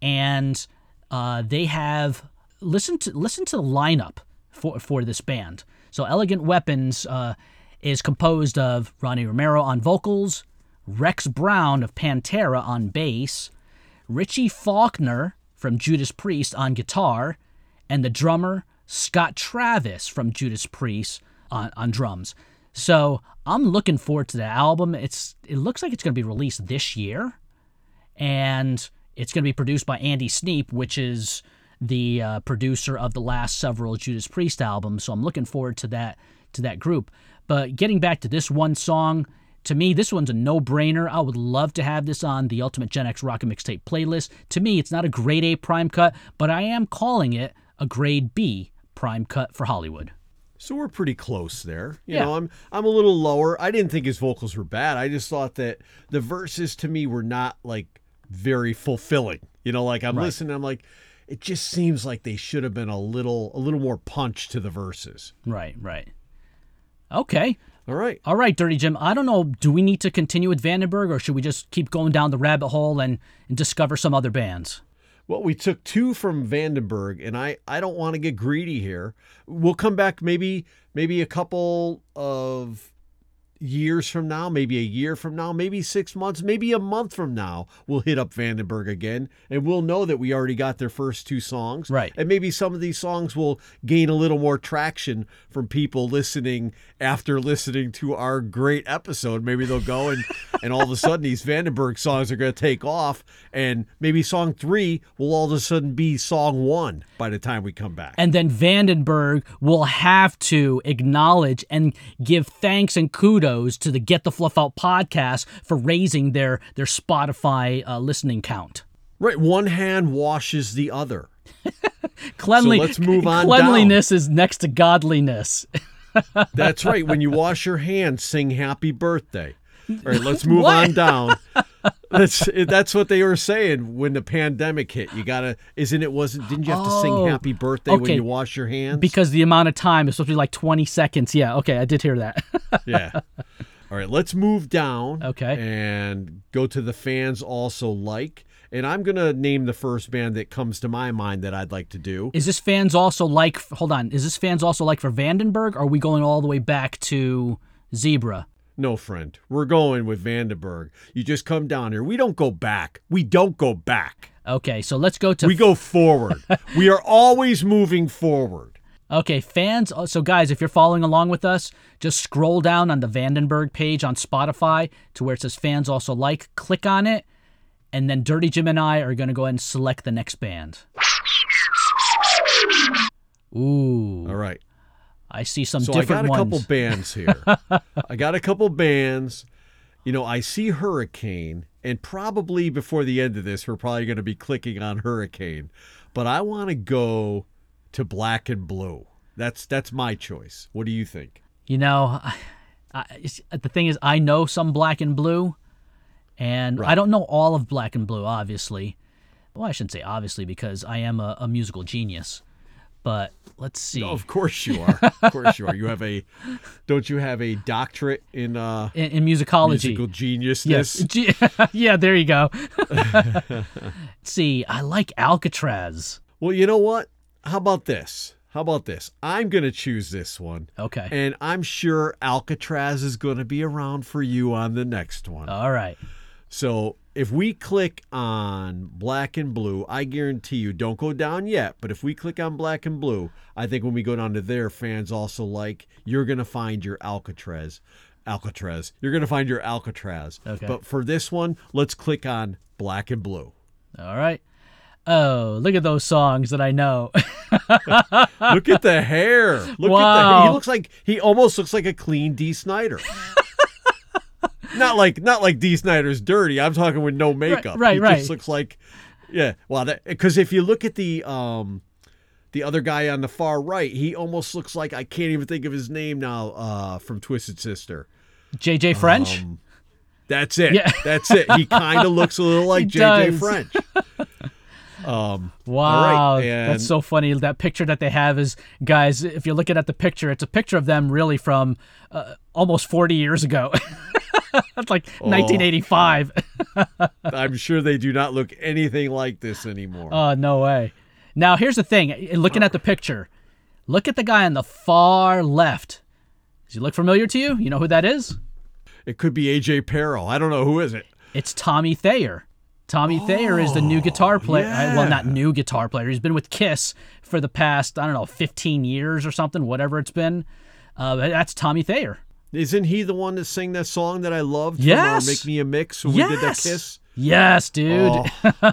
A: And uh, they have listen to listen to the lineup for for this band. So Elegant Weapons uh, is composed of Ronnie Romero on vocals, Rex Brown of Pantera on bass, Richie Faulkner from Judas Priest on guitar, and the drummer Scott Travis from Judas Priest on, on drums. So I'm looking forward to the album. It's it looks like it's going to be released this year and it's going to be produced by Andy Sneap, which is the uh, producer of the last several Judas Priest albums. So I'm looking forward to that to that group. But getting back to this one song, to me, this one's a no-brainer. I would love to have this on the Ultimate Gen X Rockin' Mixtape playlist. To me, it's not a grade A prime cut, but I am calling it a grade B prime cut for Hollywood.
D: So we're pretty close there. You
A: Yeah.
D: know, I'm I'm a little lower. I didn't think his vocals were bad. I just thought that the verses to me were not like very fulfilling. You know, like I'm
A: Right.
D: listening, I'm like, it just seems like they should have been a little a little more punch to the verses.
A: Right, right. Okay.
D: All right.
A: All right, Dirty Jim. I don't know. Do we need to continue with Vandenberg or should we just keep going down the rabbit hole and, and discover some other bands?
D: Well, we took two from Vandenberg, and I, I don't want to get greedy here. We'll come back maybe maybe a couple of years from now, maybe a year from now, maybe six months, maybe a month from now, we'll hit up Vandenberg again and we'll know that we already got their first two songs.
A: Right.
D: And maybe some of these songs will gain a little more traction from people listening after listening to our great episode. Maybe they'll go and, and all of a sudden these Vandenberg songs are going to take off and maybe song three will all of a sudden be song one by the time we come back.
A: And then Vandenberg will have to acknowledge and give thanks and kudos to the Get the Fluff Out podcast for raising their their Spotify uh, listening count.
D: right. One hand washes the other.
A: Cleanly,
D: let's move on
A: Cleanliness is next to godliness.
D: That's right. When you wash your hands, sing happy birthday. All right, let's move on down. That's that's what they were saying when the pandemic hit. You gotta, isn't it? Wasn't didn't you have to
A: Oh,
D: sing happy birthday when you wash your hands?
A: because the amount of time is supposed to be like 20 seconds. Yeah, okay, I did hear that.
D: yeah. All right, let's move down.
A: Okay.
D: And go to the fans also like, and I'm gonna name the first band that comes to my mind that I'd like to do.
A: is this fans also like, hold on, is this fans also like for Vandenberg? Or are we going all the way back to Zebra?
D: No, friend, we're going with Vandenberg. You just come down here. We don't go back. We don't go back.
A: Okay, so let's go to
D: We go forward. we are always moving forward.
A: Okay, fans. uh, So, guys, if you're following along with us, just scroll down on the Vandenberg page on Spotify to where it says fans also like. Click on it, and then Dirty Jim and I are going to go ahead and select the next band. Ooh,
D: All right.
A: I see some
D: So I
A: different
D: got a
A: ones.
D: couple bands here. I got a couple bands. You know, I see Hurricane, and probably before the end of this, we're probably going to be clicking on Hurricane. But I want to go to Black and Blue. That's that's my choice. What do you think?
A: You know, I, I, the thing is, I know some Black and Blue, and I don't know all of Black and Blue, obviously. Well, I shouldn't say obviously because I am a, a musical genius. But let's see.
D: Of course you are. Of course you are. You have a don't you have a doctorate in uh
A: in, in musicology.
D: musical geniusness?
A: Yes. Yeah, there you go. See, I like Alcatraz.
D: Well, you know what? How about this? How about this? I'm going to choose this one.
A: Okay.
D: And I'm sure Alcatraz is going to be around for you on the next one.
A: All right.
D: So if we click on black and blue, I guarantee you, don't go down yet, but if we click on black and blue, I think when we go down to there, fans also like, you're going to find your Alcatraz. Alcatraz. You're going to find your Alcatraz.
A: Okay.
D: But for this one, let's click on black and blue.
A: All right. Oh, look at those songs that I know.
D: Look at the hair. Look at the
A: Wow.
D: He looks like he almost looks like a clean Dee Snider. not like not like Dee Snider's dirty. I'm talking with no makeup.
A: right, right.
D: he
A: right.
D: just looks like yeah. Well, that because if you look at the um the other guy on the far right, he almost looks like I can't even think of his name now uh from Twisted Sister.
A: Jay Jay French?
D: Um, That's it.
A: Yeah.
D: That's it. He kind of looks a little like Jay
A: Jay.
D: French. Um,
A: wow.
D: right,
A: That's so funny. That picture that they have is, guys, if you're looking at the picture, it's a picture of them really from uh, almost 40 years ago. That's like
D: Oh.
A: 1985.
D: I'm sure they do not look anything like this anymore.
A: Oh, no way. Now, here's the thing looking at the picture, look at the guy on the far left. Does he look familiar to you? You know who that is?
D: It could be AJ Pero. I don't know who is it.
A: It's Tommy Thayer. Tommy Thayer is the new guitar player. uh, Well, not new guitar player. He's been with Kiss for the past, I don't know, 15 years or something, whatever it's been. Uh, that's Tommy Thayer.
D: Isn't he the one that sang that song that I loved?
A: Yes.
D: Uh, Make Me a Mix when we did that
A: Yes.
D: kiss.
A: Yes, dude.
D: Oh.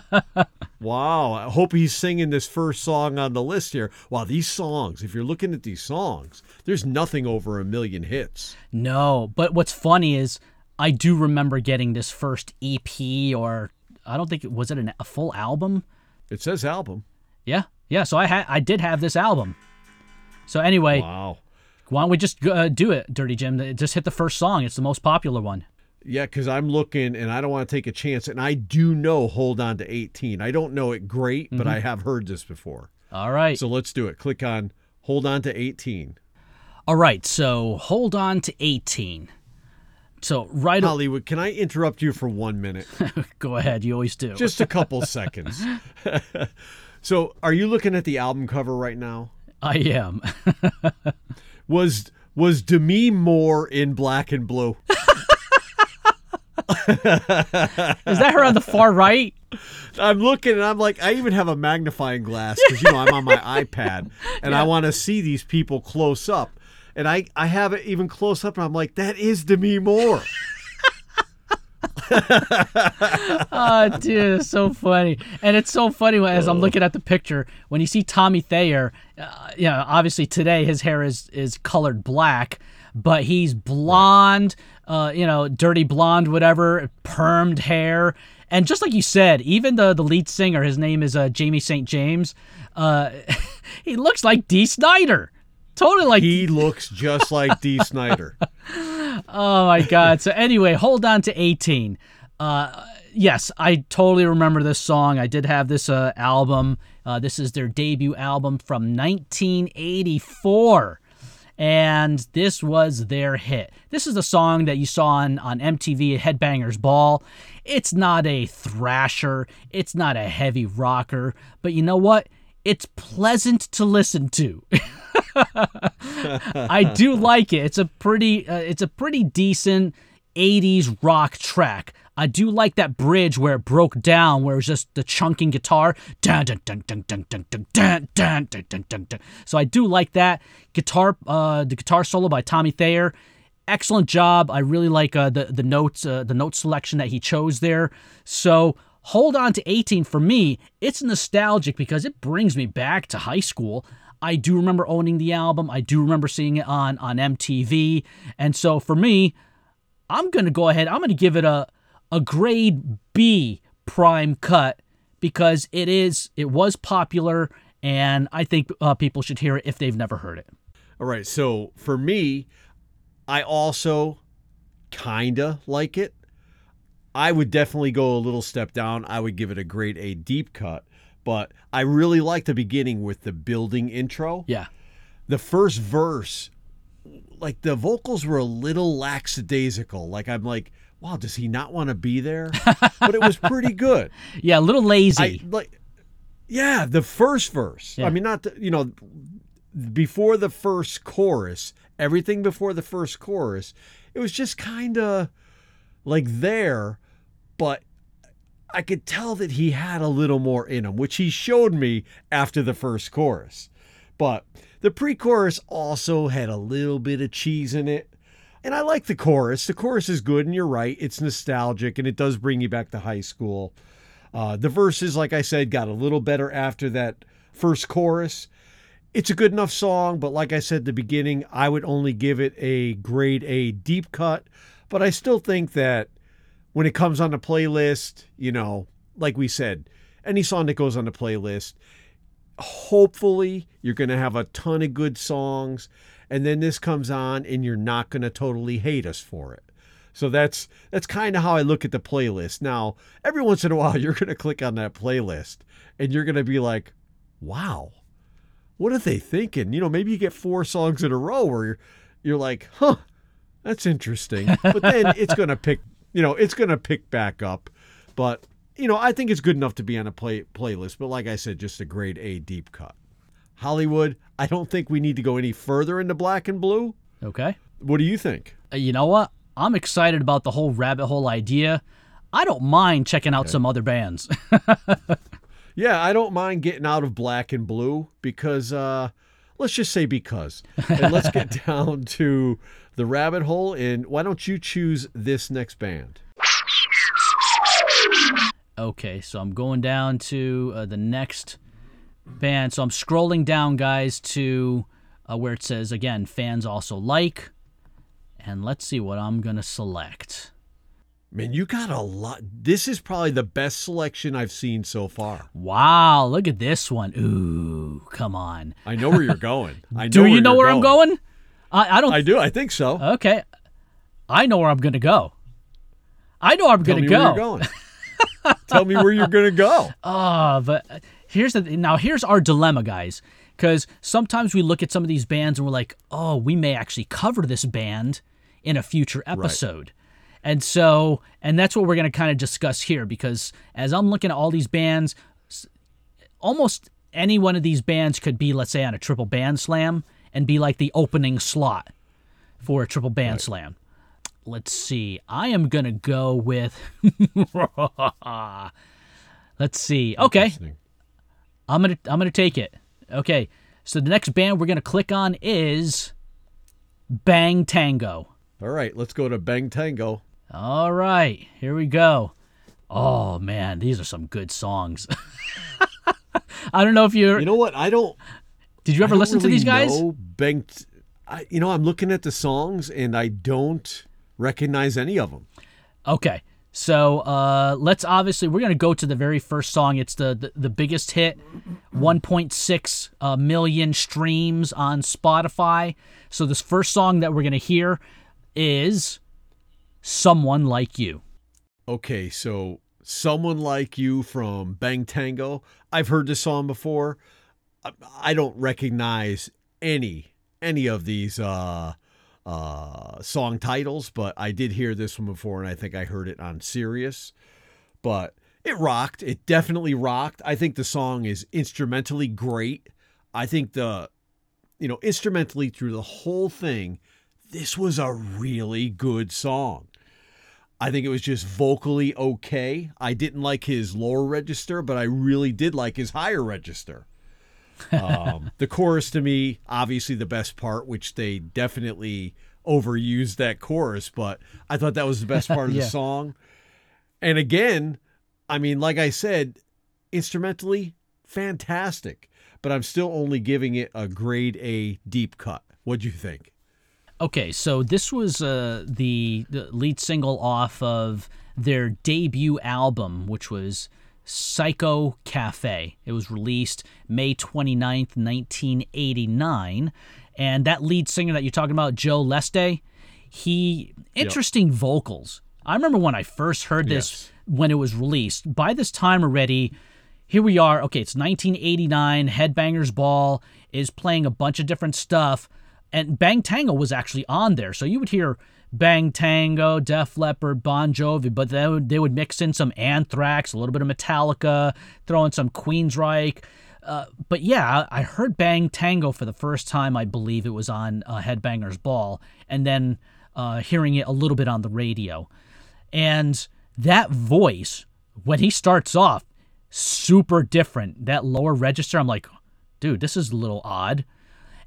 D: wow. I hope he's singing this first song on the list here. Wow, these songs, if you're looking at these songs, there's nothing over a million hits.
A: No, but what's funny is I do remember getting this first EP or I don't think it was it an, a full album.
D: It says album.
A: Yeah, yeah. So I had I did have this album. So anyway,
D: Wow.
A: Why don't we just uh, do it, Dirty Jim? Just hit the first song. It's the most popular one.
D: Yeah, because I'm looking and I don't want to take a chance. And I do know Hold On to 18. I don't know it great, but I have heard this before.
A: All right.
D: So let's do it. Click on Hold On to 18.
A: All right. So hold on to 18. So right.
D: Hollywood, can I interrupt you for one minute?
A: go ahead. You always do.
D: Just a couple seconds. so, are you looking at the album cover right now?
A: I am.
D: Was Was Demi Moore in Black and Blue?
A: Is that her on the far right?
D: I'm looking and I'm like, I even have a magnifying glass because you know I'm on my iPad and I want to see these people close up. And I, I have it even close up and I'm like, that is Demi Moore.
A: Oh, dude, it's so funny. And it's so funny when- as I'm looking at the picture when you see Tommy Thayer. Uh, you know, obviously today his hair is is colored black, but he's blonde. Uh, you know, dirty blonde, whatever, permed hair. And just like you said, even the the lead singer, his name is uh, Jamie St. James. Uh, he looks like Dee Snider. Totally like
D: He looks just like Dee Snider.
A: Oh my god. So anyway, hold on to 18. Uh yes, I totally remember this song. I did have this uh album. Uh this is their debut album from 1984. And this was their hit. This is the song that you saw on, on MTV Headbangers Ball. It's not a thrasher, it's not a heavy rocker, but you know what? It's pleasant to listen to. I do like it. It's a pretty uh, it's a pretty decent 80s rock track. I do like that bridge where it broke down where it was just the chunking guitar. So I do like that guitar uh the guitar solo by Tommy Thayer. Excellent job. I really like uh, the the notes uh, the note selection that he chose there. So hold on to 18 for me. It's nostalgic because it brings me back to high school. I do remember owning the album. I do remember seeing it on on MTV. And so for me, I'm going to go ahead. I'm going to give it a a grade B prime cut because it is it was popular and I think uh, people should hear it if they've never heard it.
D: All right. So for me, I also kinda like it. I would definitely go a little step down. I would give it a grade A deep cut. But I really like the beginning with the building intro.
A: Yeah.
D: The first verse, like the vocals were a little lackadaisical. Like I'm like, wow, does he not want to be there? but it was pretty good.
A: Yeah, a little lazy.
D: I like, yeah, the first verse.
A: Yeah.
D: I mean, not the, you know, before the first chorus, everything before the first chorus, it was just kind of like there, but I could tell that he had a little more in him, which he showed me after the first chorus. But the pre-chorus also had a little bit of cheese in it. And I like the chorus. The chorus is good, and you're right. It's nostalgic, and it does bring you back to high school. Uh, the verses, like I said, got a little better after that first chorus. It's a good enough song, but like I said at the beginning, I would only give it a grade A deep cut. But I still think that when it comes on the playlist, you know, like we said, any song that goes on the playlist, hopefully you're going to have a ton of good songs. And then this comes on and you're not going to totally hate us for it. So that's that's kind of how I look at the playlist. Now, every once in a while you're going to click on that playlist and you're going to be like, "Wow. What are they thinking?" You know, maybe you get four songs in a row where you're, you're like, "Huh, that's interesting." But then it's going to pick, you know, it's going to pick back up. But, you know, I think it's good enough to be on a play playlist, but like I said, just a grade A deep cut. Hollywood, I don't think we need to go any further into black and blue.
A: okay.
D: What do you think?
A: Uh, you know what? I'm excited about the whole rabbit hole idea. I don't mind checking out some other bands.
D: Yeah, I don't mind getting out of black and blue because, uh, let's just say because. And let's get down to the rabbit hole. And why don't you choose this next band?
A: Okay, so I'm going down to uh, the next band. So I'm scrolling down, guys, to uh, where it says again, fans also like. And let's see what I'm going to select.
D: Man, you got a lot. This is probably the best selection I've seen so far.
A: Wow, look at this one. Ooh, come on.
D: I know where you're going. I know
A: Do you know where I'm going? I, I don't.
D: I do. I think so.
A: okay. I know where I'm going to go. I know I'm going to
D: where you're
A: go.
D: going. Tell me where you're going to go.
A: Ah, but here's the now here's our dilemma, guys. Because sometimes we look at some of these bands and we're like, oh, we may actually cover this band in a future episode. And so, and that's what we're going to kind of discuss here. Because as I'm looking at all these bands, almost any one of these bands could be, let's say, on a triple band slam and be like the opening slot. for a triple band slam. Let's see. I am gonna go with. Let's see. Okay, I'm gonna I'm gonna take it. Okay, so the next band we're gonna click on is Bang Tango.
D: All right, let's go to Bang Tango.
A: All right, here we go. Oh man, these are some good songs. I don't know if you're.
D: You know what? I don't.
A: did you ever listen to these guys?
D: Know Bang. T- I, you know, I'm looking at the songs and I don't recognize any of them.
A: Okay. So uh, let's obviously we're gonna go to the very first song. It's the the, the biggest hit, 1.6 uh, million streams on Spotify. So this first song that we're gonna hear is "Someone Like You."
D: Okay, so someone like you from Bang Tango. I've heard this song before. I, don't recognize any any of these uh uh song titles, but I did hear this one before and I think I heard it on Sirius. But it rocked. It definitely rocked. I think the song is instrumentally great. I think the you know, instrumentally through the whole thing, this was a really good song. I think it was just vocally okay. I didn't like his lower register, but I really did like his higher register. Um, the chorus to me, obviously the best part, which they definitely overused that chorus, but I thought that was the best part of
A: Yeah.
D: the song. And again, I mean, like I said, instrumentally, fantastic, but I'm still only giving it a grade A deep cut. What'd you think?
A: Okay, so this was uh, the, the lead single off of their debut album, which was Psycho Cafe. It was released May 29th, 1989. And that lead singer that you're talking about, Joe Leste, he, interesting vocals. I remember when I first heard this
D: Yes.
A: when it was released. By this time already, here we are. Okay, it's 1989. Headbangers Ball is playing a bunch of different stuff, and Bang Tango was actually on there. So you would hear Bang Tango, Def Leppard, Bon Jovi, but they would, they would mix in some Anthrax, a little bit of Metallica, throw in some Queensryche. Uh, but yeah, I heard Bang Tango for the first time. I believe it was on uh, Headbangers Ball, and then uh, hearing it a little bit on the radio. And that voice, when he starts off, super different. That lower register, I'm like, dude, this is a little odd.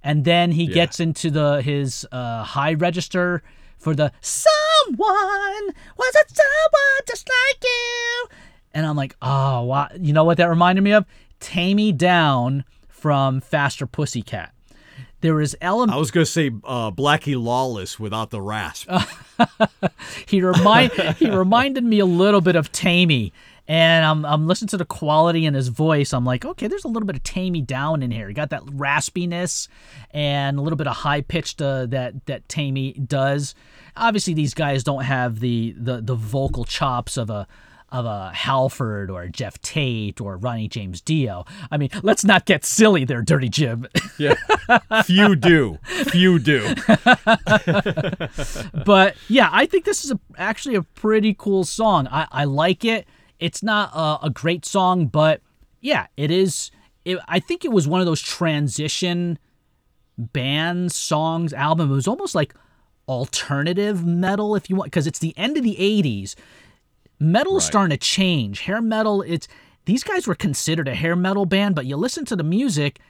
A: And then he gets into the his uh, high register for the someone was it someone just like you, and I'm like, oh, wow. you know what that reminded me of? Taime Downe from Faster Pussycat. There was element.
D: I was going to say uh, Blackie Lawless without the rasp.
A: he remind he reminded me a little bit of Taime. And I'm, I'm listening to the quality in his voice. I'm like, okay, there's a little bit of Taime Downe in here. He got that raspiness and a little bit of high pitched uh, that that Taime does. Obviously, these guys don't have the, the the vocal chops of a of a Halford or a Geoff Tate or Ronnie James Dio. I mean, let's not get silly there, Dirty Jim.
D: Yeah. Few do. Few do.
A: but yeah, I think this is a, actually a pretty cool song. I, I like it. It's not a, a great song, but yeah, it is. It, I think it was one of those transition band songs album. It was almost like alternative metal, if you want, because it's the end of the '80s. Metal is
D: Right.
A: starting to change. Hair metal, it's these guys were considered a hair metal band, but you listen to the music,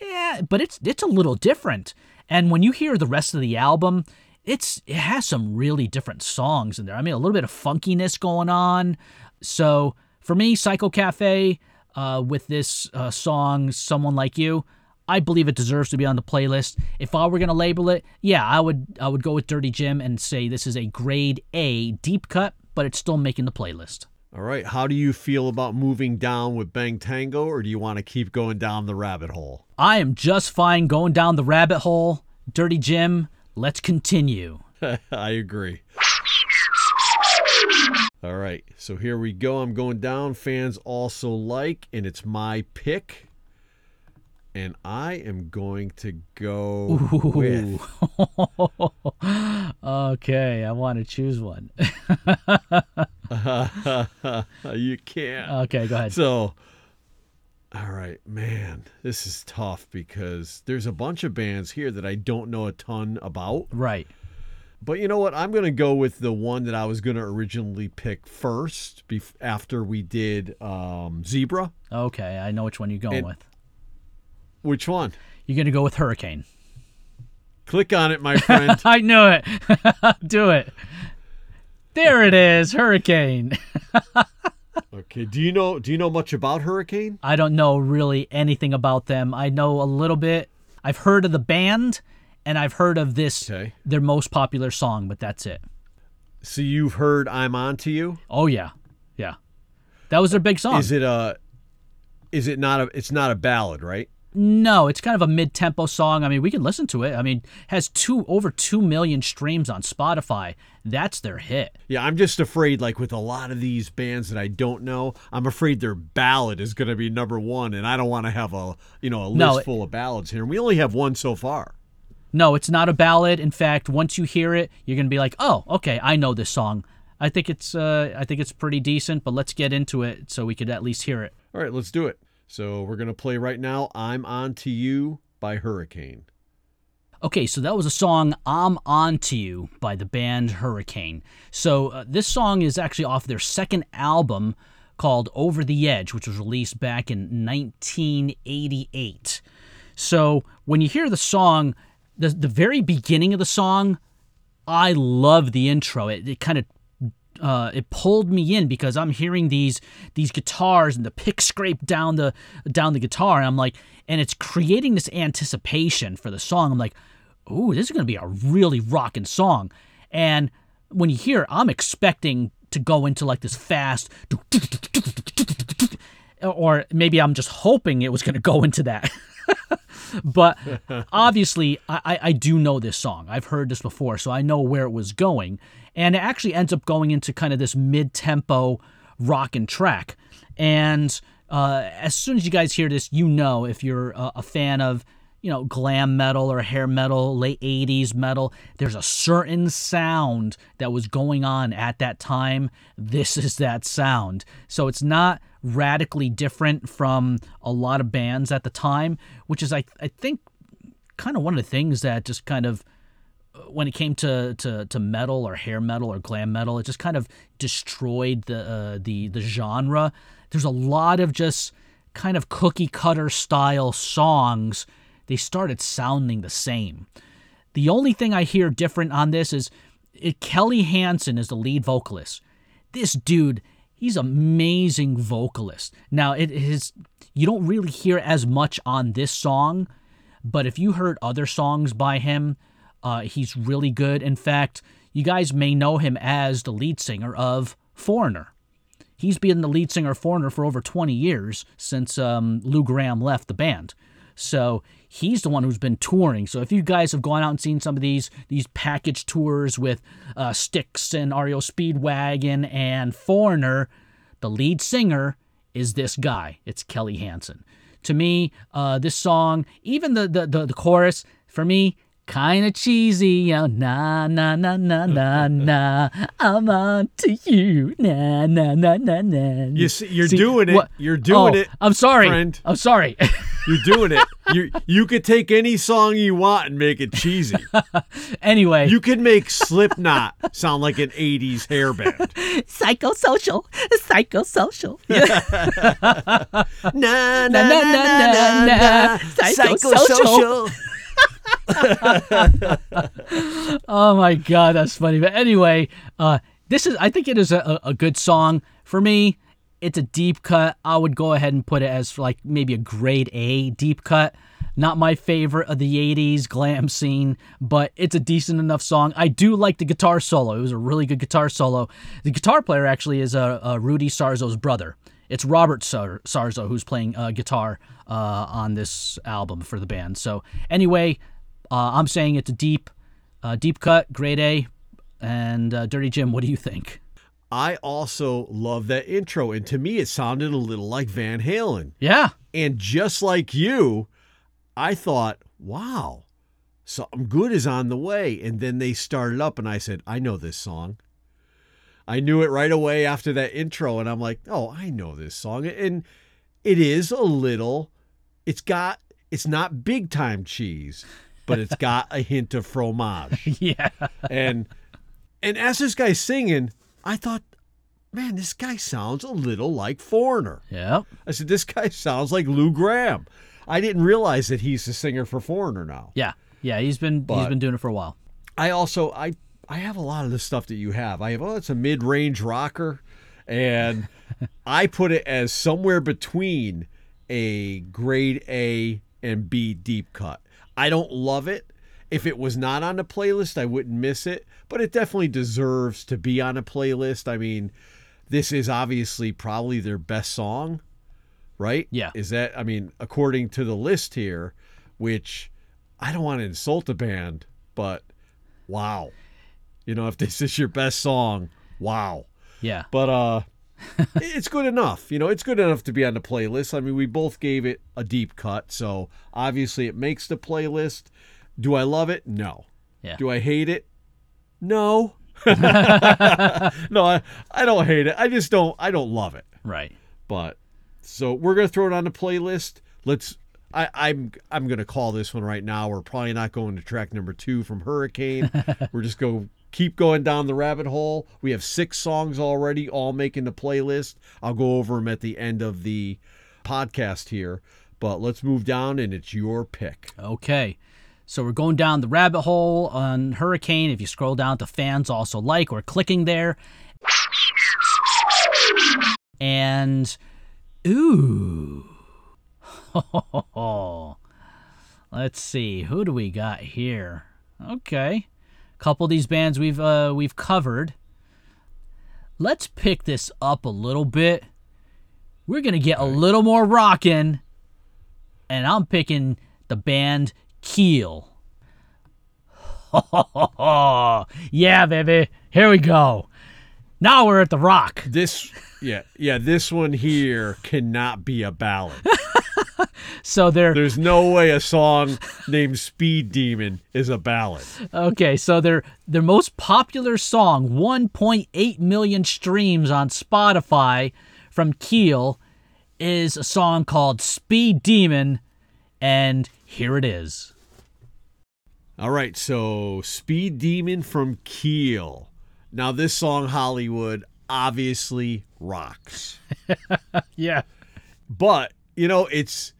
A: yeah, but it's it's a little different. And when you hear the rest of the album, it's it has some really different songs in there. I mean, a little bit of funkiness going on. So for me, Psycho Cafe, uh, with this uh, song, "Someone Like You," I believe it deserves to be on the playlist. If I were gonna label it, yeah, I would I would go with Dirty Jim and say this is a grade A deep cut, but it's still making the playlist.
D: All right. How do you feel about moving down with Bang Tango, or do you want to keep going down the rabbit hole?
A: I am just fine going down the rabbit hole. Dirty Jim, let's continue.
D: I agree. All right. So here we go. I'm going down. Fans also like, and it's my pick. And I am going to go with.
A: okay, I want to choose one.
D: you can't.
A: okay, go ahead.
D: So, all right, man, this is tough because there's a bunch of bands here that I don't know a ton about.
A: Right.
D: But you know what? I'm going to go with the one that I was going to originally pick first bef- after we did um, Zebra.
A: Okay, I know which one you're going
D: And-
A: with.
D: Which one?
A: You're gonna go with Hurricane.
D: Click on it, my friend.
A: I knew it. Do it. There it is, Hurricane.
D: okay. Do you know do you know much about Hurricane?
A: I don't know really anything about them. I know a little bit. I've heard of the band and I've heard of this
D: Okay.
A: their most popular song, but that's it.
D: So you've heard I'm on to you?
A: Oh yeah. Yeah. That was their big song.
D: Is it a is it not a it's not a ballad, right?
A: No, it's kind of a mid-tempo song. I mean, we can listen to it. I mean, has two over 2 million streams on Spotify. That's their hit.
D: Yeah, I'm just afraid like with a lot of these bands that I don't know, I'm afraid their ballad is going to be number 1 and I don't want to have a, you know, a list
A: No,
D: full of ballads here. And we only have one so far.
A: No, it's not a ballad. In fact, once you hear it, you're going to be like, "Oh, okay, I know this song." I think it's uh I think it's pretty decent, but let's get into it so we could at least hear it.
D: All right, let's do it. So we're going to play right now I'm on to you by Hurricane.
A: Okay, so that was a song I'm On To You by the band Hurricane. So uh, this song is actually off their second album called Over the Edge, which was released back in 1988. So when you hear the song, the, the very beginning of the song, I love the intro. It, it kind of uh, it pulled me in because I'm hearing these these guitars and the pick scrape down the down the guitar, and I'm like, and it's creating this anticipation for the song. I'm like, ooh, this is gonna be a really rocking song. And when you hear, it, I'm expecting to go into like this fast, or maybe I'm just hoping it was gonna go into that. but obviously I, I- do know this song. I've heard this before so i know where it was going. And it actually ends up going into kind of this mid-tempo rock and track. And uh, as soon as you guys hear this you know if you're a, a fan of you know glam metal or hair metal late 80s metal there's a certain sound that was going on at that time this is that sound so it's not radically different from a lot of bands at the time which is i, I think kind of one of the things that just kind of uh, when it came to, to, to metal or hair metal or glam metal, it just kind of destroyed the uh, the the genre. There's a lot of just kind of cookie cutter style songs. They started sounding the same. The only thing I hear different on this is it, Kelly Hansen is the lead vocalist. This dude, he's amazing vocalist. Now it is you don't really hear as much on this song, but if you heard other songs by him, uh, he's really good. In fact, you guys may know him as the lead singer of Foreigner. He's been the lead singer of Foreigner for over 20 years since um, Lou Gramm left the band. So he's the one who's been touring. So if you guys have gone out and seen some of these these package tours with uh, Styx and REO Speedwagon and Foreigner, the lead singer is this guy. It's Kelly Hansen. To me, uh, this song, even the the the, the chorus, for me, kind of cheesy. You know, na na na na na na. I'm on to you. Na na na na na.
D: You see, you're doing it.
A: what-
D: You're doing
A: Oh,
D: it.
A: I'm sorry.
D: friend.
A: I'm sorry.
D: You're doing it. You you could take any song you want and make it cheesy.
A: anyway,
D: You could make Slipknot sound like an 80s hair band.
A: psychosocial, psychosocial.
D: Na
A: na, na, na, na, psychosocial. oh my god, that's funny. But anyway, uh, this is I think it is a, a good song for me. It's a deep cut. I would go ahead and put it as like maybe a grade A deep cut. Not my favorite of the 80s glam scene, but it's a decent enough song. I do like the guitar solo. It was a really good guitar solo. The guitar player actually is uh, uh, Rudy Sarzo's brother. It's Robert Sar- Sarzo who's playing uh, guitar uh, on this album for the band. So anyway, uh, I'm saying it's a deep, uh, deep cut, grade A. And Dirty Jim, what do you think?
D: I also love that intro. And to me, it sounded a little like Van Halen.
A: Yeah,
D: And just like you, I thought, wow, something good is on the way. And then they started up, and I said, I know this song. I knew it right away after that intro. And I'm like, oh, I know this song. And it is a little, it's got, it's not big time cheese, but it's got a hint of fromage.
A: yeah.
D: And and as this guy's singing, I thought, man, this guy sounds a little like Foreigner.
A: Yeah.
D: I said, this guy sounds like Lou Gramm. I didn't realize that he's the singer for Foreigner now.
A: Yeah. Yeah. He's been he's been doing it for a while.
D: I also I I have a lot of the stuff that you have. I have oh, it's a mid-range rocker, and I put it as somewhere between a grade A and B deep cut. I don't love it. If it was not on the playlist, I wouldn't miss it, but it definitely deserves to be on a playlist. I mean, this is obviously probably their best song, right?
A: Yeah.
D: Is that I mean, according to the list here, which I don't want to insult the band, but wow. You know, if this is your best song, wow.
A: Yeah.
D: But uh it's good enough. You know, it's good enough to be on the playlist. I mean, we both gave it a deep cut, so obviously it makes the playlist. Do I love it? No.
A: Yeah.
D: Do I hate it? No. no, I, I don't hate it. I just don't I don't love it.
A: Right.
D: But so we're gonna throw it on the playlist. Let's. I, I'm I'm gonna call this one right now. We're probably not going to track number two from Hurricane. we're just go keep going down the rabbit hole. We have six songs already, all making the playlist. I'll go over them at the end of the podcast here. But let's move down, and it's your pick.
A: Okay. So we're going down the rabbit hole on Hurricane. If you scroll down to fans also like, we're clicking there. And ooh. Let's see. Who do we got here? Okay. A couple of these bands we've uh we've covered. Let's pick this up a little bit. We're going to get a little more rockin' and I'm picking the band Keel. yeah, baby. Here we go. Now we're at the rock.
D: This, yeah, yeah, this one here cannot be a ballad.
A: So they're
D: There's no way a song named Speed Demon is a ballad.
A: okay. So their their most popular song, 1.8 million streams on Spotify from Keel, is a song called "Speed Demon," and here it is.
D: All right, so Speed Demon from Keel. Now, this song, Hollywood, obviously rocks.
A: Yeah.
D: But, you know, it's,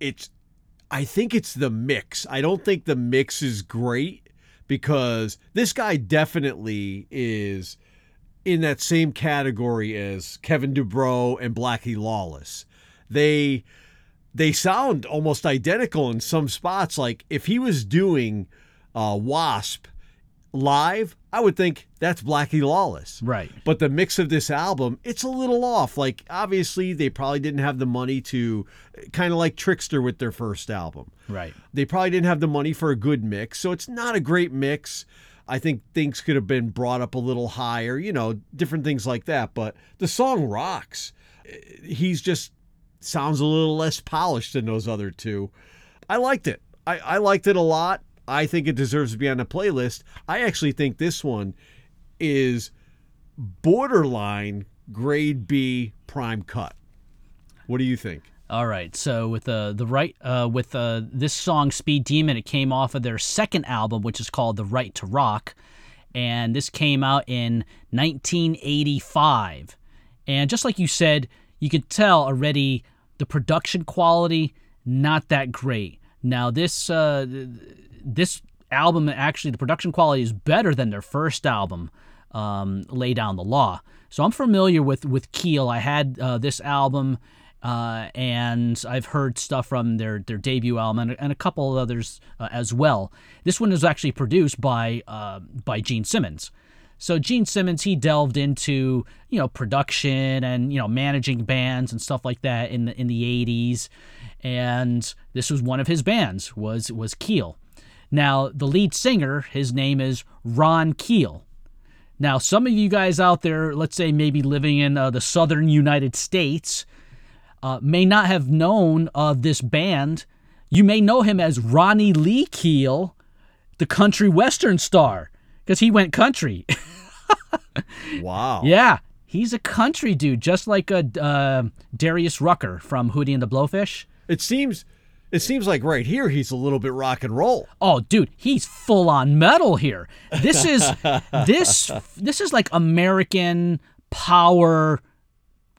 D: it's, I think it's the mix. I don't think the mix is great because this guy definitely is in that same category as Kevin Dubrow and Blackie Lawless. They, they sound almost identical in some spots. Like if he was doing uh, Wasp live, I would think that's Blackie Lawless.
A: Right.
D: But the mix of this album, it's a little off. Like obviously they probably didn't have the money to kind of like Trickster with their first album.
A: Right.
D: They probably didn't have the money for a good mix. So it's not a great mix. I think things could have been brought up a little higher, you know, different things like that. But the song rocks. He's just sounds a little less polished than those other two. I liked it. I, I liked it a lot. I think it deserves to be on the playlist. I actually think this one is borderline grade B prime cut. What do you think?
A: All right. So with uh, the right uh, with uh, this song "Speed Demon," it came off of their second album, which is called "The Right to Rock," and this came out in 1985. And just like you said, you could tell already the production quality not that great. Now this uh, this album actually the production quality is better than their first album, um, "Lay Down the Law." So I'm familiar with with Keel. I had uh, this album uh, and I've heard stuff from their their debut album and, and a couple of others uh, as well. This one was actually produced by uh, by Gene Simmons. So Gene Simmons he delved into you know production and you know managing bands and stuff like that in the in the 80s, and this was one of his bands was was Keel. Now the lead singer his name is Ron Keel. Now some of you guys out there, let's say maybe living in uh, the southern United States uh, may not have known of this band. You may know him as Ronnie Lee Keel, the country western star, because he went country.
D: Wow.
A: yeah, he's a country dude, just like a uh, Darius Rucker from Hootie and the Blowfish.
D: It seems It seems like right here he's a little bit rock and roll.
A: Oh, dude, he's full on metal here. This is this this is like American power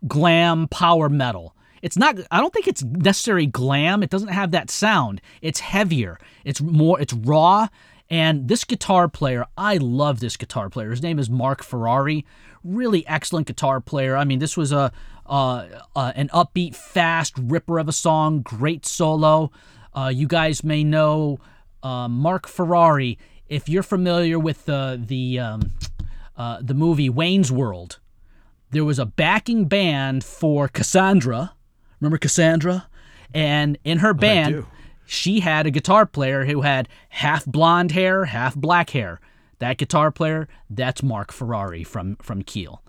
A: glam power metal. It's not I don't think it's necessarily glam. It doesn't have that sound. It's heavier. It's more it's raw and this guitar player, I love this guitar player. His name is Marc Ferrari. Really excellent guitar player. I mean, this was a uh, uh, an upbeat, fast ripper of a song. Great solo. Uh, you guys may know uh, Marc Ferrari if you're familiar with the the um, uh, the movie Wayne's World. There was a backing band for Cassandra. Remember Cassandra? And in her band,
D: do.
A: she had a guitar player who had half blonde hair, half black hair. That guitar player, that's Marc Ferrari from from Keel,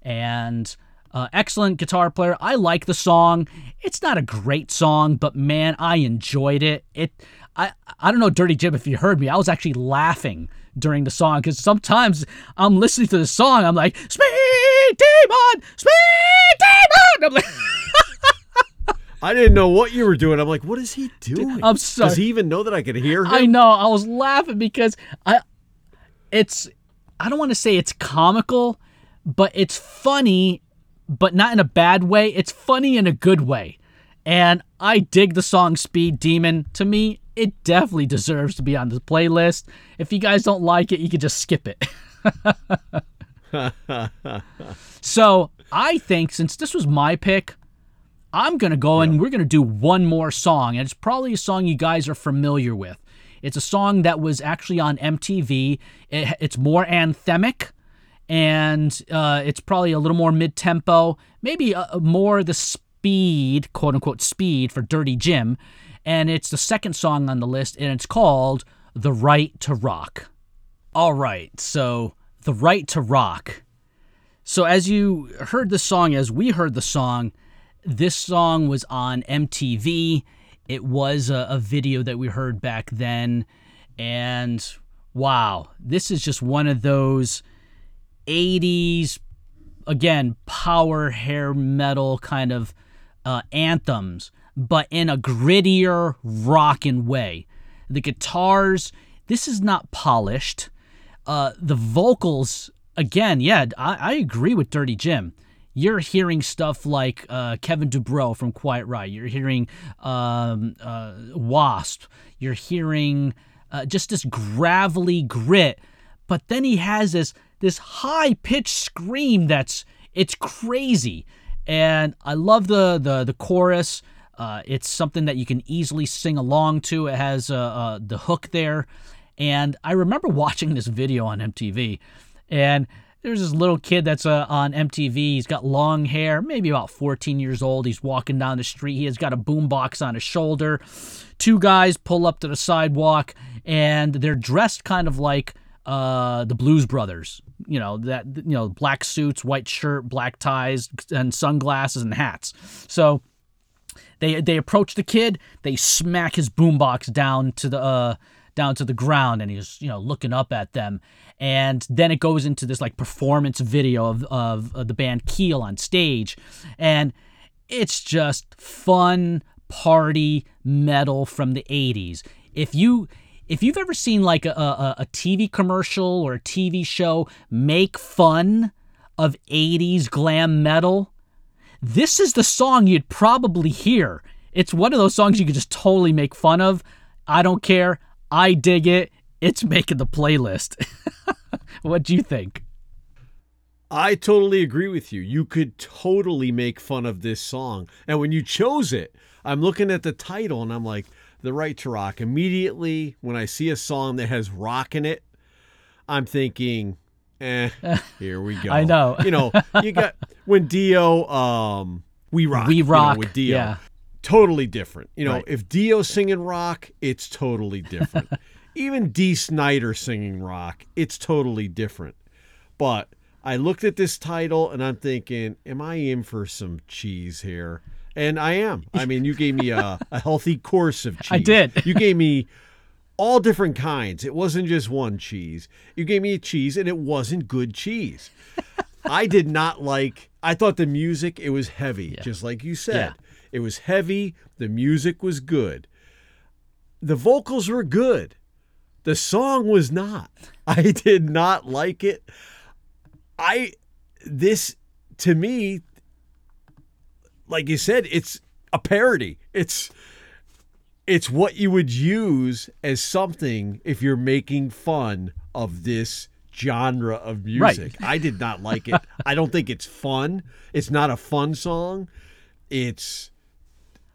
A: and uh, excellent guitar player. I like the song. It's not a great song, but man, I enjoyed it. It, I, I don't know, Dirty Jim, if you heard me, I was actually laughing during the song because sometimes I'm listening to the song, I'm like, "Speed demon, Speed demon." I'm like.
D: I didn't know what you were doing. I'm like, what is he doing?
A: I'm sorry.
D: Does he even know that I could hear him?
A: I know. I was laughing because I it's I don't want to say it's comical, but it's funny, but not in a bad way. It's funny in a good way. And I dig the song Speed Demon. To me, it definitely deserves to be on the playlist. If you guys don't like it, you can just skip it. so, I think since this was my pick, I'm going to go and we're going to do one more song. And it's probably a song you guys are familiar with. It's a song that was actually on MTV. It, it's more anthemic and uh, it's probably a little more mid tempo, maybe uh more the speed, quote unquote, speed for Dirty Jim. And it's the second song on the list, and it's called The Right to Rock. All right, so The Right to Rock. So, as you heard the song, as we heard the song, this song was on MTV. It was a, a video that we heard back then. And wow, this is just one of those 80s, again, power hair metal kind of uh, anthems, but in a grittier, rockin' way. The guitars, this is not polished. Uh, the vocals, again, yeah, I, I agree with Dirty Jim you're hearing stuff like uh, Kevin DuBrow from Quiet Riot. You're hearing um, uh, Wasp. You're hearing uh, just this gravelly grit. But then he has this this high pitched scream that's it's crazy, and I love the the the chorus. Uh, it's something that you can easily sing along to. It has uh, uh, the hook there, and I remember watching this video on MTV, and there's this little kid that's uh, on MTV. He's got long hair, maybe about 14 years old. He's walking down the street. He has got a boombox on his shoulder. Two guys pull up to the sidewalk, and they're dressed kind of like uh, the Blues Brothers. You know that you know black suits, white shirt, black ties, and sunglasses and hats. So they they approach the kid. They smack his boombox down to the uh, down to the ground, and he's you know looking up at them and then it goes into this like performance video of, of, of the band Keel on stage, and it's just fun party metal from the 80s. If you if you've ever seen like a, a, a, TV commercial or a TV show make fun of 80s glam metal, this is the song you'd probably hear. It's one of those songs you could just totally make fun of. I don't care. I dig it. It's making the playlist. what do you think?
D: I totally agree with you. You could totally make fun of this song. And when you chose it, I'm looking at the title and I'm like, The Right to Rock. Immediately, when I see a song that has rock in it, I'm thinking, eh, here we go.
A: I know.
D: You know, you got when Dio, um, We Rock.
A: We
D: you know,
A: Rock,
D: with Dio.
A: yeah.
D: Totally different. You know,
A: Right.
D: if Dio's singing rock, it's totally different. Even Dee Snider singing rock, it's totally different. But I looked at this title and I'm thinking, am I in for some cheese here? And I am. I mean, you gave me a, a healthy course of cheese.
A: I did.
D: You gave me all different kinds. It wasn't just one cheese. You gave me a cheese and it wasn't good cheese. I did not like I thought the music it was heavy, just like you said.
A: Yeah.
D: It was heavy, the music was good. the vocals were good. The song was not. I did not like it. I this to me like you said it's a parody. It's it's what you would use as something if you're making fun of this genre of music. I did not like it. I don't think it's fun. It's not a fun song. It's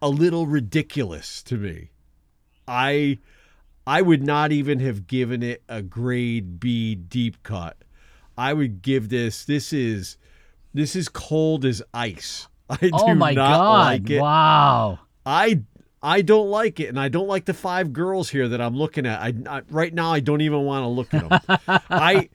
D: a little ridiculous to me. I I would not even have given it a grade B deep cut. I would give this this is this is cold as ice. I do
A: oh my
D: not
A: god!
D: like it.
A: Wow.
D: I I don't like it, and I don't like the five girls here that I'm looking at. I, I right now I don't even want to look at them. I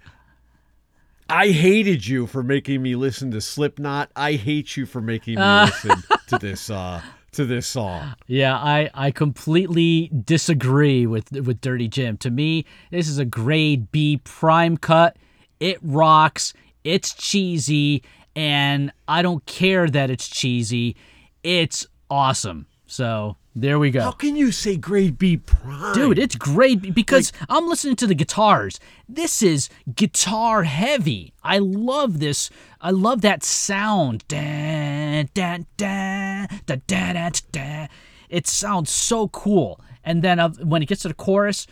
D: I hated you for making me listen to Slipknot. I hate you for making me listen to this uh to this song.
A: Yeah, I, I completely disagree with with Dirty Jim. To me, this is a grade B prime cut. It rocks. It's cheesy, and I don't care that it's cheesy. It's awesome. So there we go.
D: How can you say grade B prime?
A: Dude, it's great because I'm listening to the guitars. This is guitar heavy. I love this. I love that sound. Da, da, da, da, da, da, da. It sounds so cool. And then uh, when it gets to the chorus,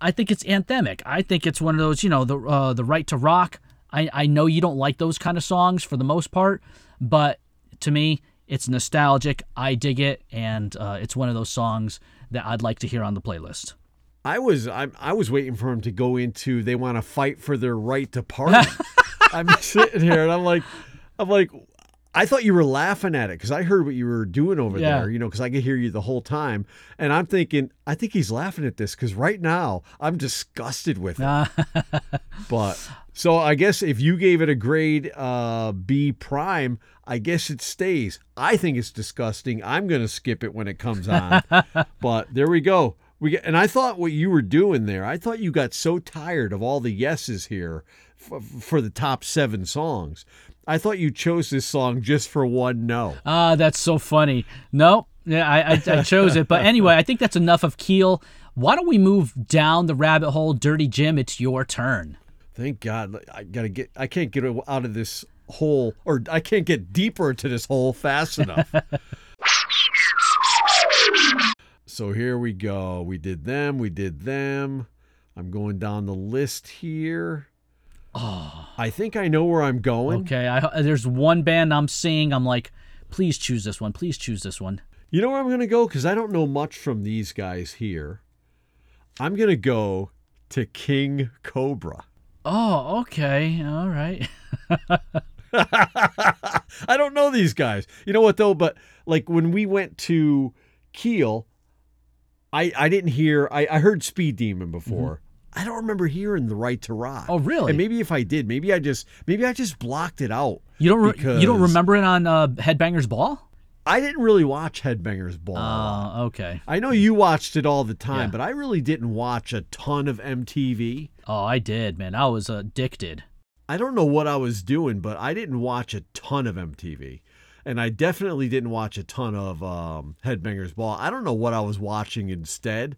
A: I think it's anthemic. I think it's one of those, you know, the uh, the right to rock. I, I know you don't like those kind of songs for the most part, but to me, it's nostalgic. I dig it, and uh, it's one of those songs that I'd like to hear on the playlist.
D: I was I, I was waiting for him to go into they want to fight for their right to party. I'm sitting here and I'm like I'm like I thought you were laughing at it because I heard what you were doing over
A: Yeah.
D: there, you know, because I could hear you the whole time. And I'm thinking, I think he's laughing at this because right now I'm disgusted with it. but so I guess if you gave it a grade uh, B prime, I guess it stays. I think it's disgusting. I'm going to skip it when it comes on. but there we go. We get, and I thought what you were doing there, I thought you got so tired of all the yeses here for the top seven songs. I thought you chose this song just for one no.
A: Ah, that's so funny. No, yeah, I, I, I chose it. But anyway, I think that's enough of Keel. Why don't we move down the rabbit hole? Dirty Jim, it's your turn.
D: Thank God. I gotta get. I can't get out of this hole, or I can't get deeper into this hole fast enough. so here we go. We did them. We did them. I'm going down the list here. Oh. I think I know where I'm going.
A: Okay, I, uh, there's one band I'm seeing. I'm like, please choose this one. Please choose this one.
D: You know where I'm gonna go because I don't know much from these guys here. I'm gonna go to King Cobra.
A: Oh, okay. All right.
D: I don't know these guys. You know what though? But like when we went to Keel, I I didn't hear. I I heard Speed Demon before. I don't remember hearing the right to rock.
A: Oh, really?
D: And maybe if I did, maybe I just maybe I just blocked it out.
A: You don't re- you don't remember it on uh, Headbangers Ball?
D: I didn't really watch Headbangers Ball.
A: Oh, okay.
D: I know you watched it all the time,
A: Yeah.
D: but I really didn't watch a ton of MTV.
A: Oh, I did, man. I was addicted.
D: I don't know what I was doing, but I didn't watch a ton of MTV. And I definitely didn't watch a ton of um, Headbangers Ball. I don't know what I was watching instead.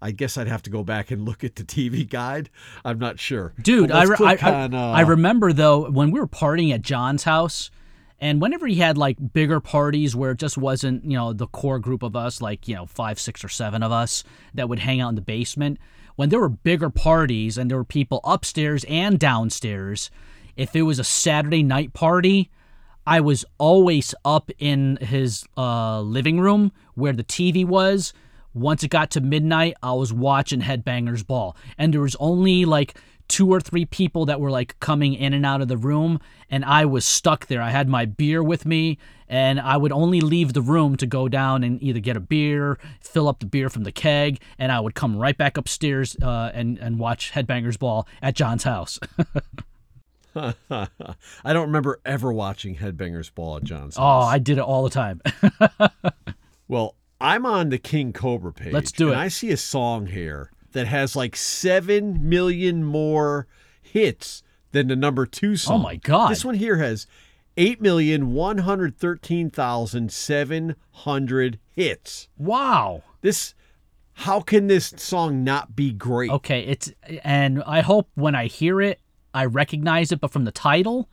D: I guess I'd have to go back and look at the TV guide. I'm not sure.
A: Dude, I, re- I,
D: on, uh,
A: I remember though when we were partying at John's house, and whenever he had like bigger parties where it just wasn't you know the core group of us, like you know five, six, or seven of us that would hang out in the basement. When there were bigger parties and there were people upstairs and downstairs, if it was a Saturday night party, I was always up in his uh, living room where the TV was. Once it got to midnight, I was watching Headbangers Ball, and there was only like two or three people that were like coming in and out of the room, and I was stuck there. I had my beer with me, and I would only leave the room to go down and either get a beer, fill up the beer from the keg, and I would come right back upstairs uh, and and watch Headbangers Ball at John's house.
D: I don't remember ever watching Headbangers Ball at John's.
A: oh. I did it all the time.
D: Well, I'm on the King Cobra page.
A: Let's do
D: and
A: it.
D: I see a song here that has like seven million more hits than the number two oh song.
A: Oh my God.
D: This one here has eight million one hundred thirteen thousand seven hundred hits.
A: wow.
D: This how can this song not be great?
A: Okay, it's and I hope when I hear it, I recognize it, but from the title,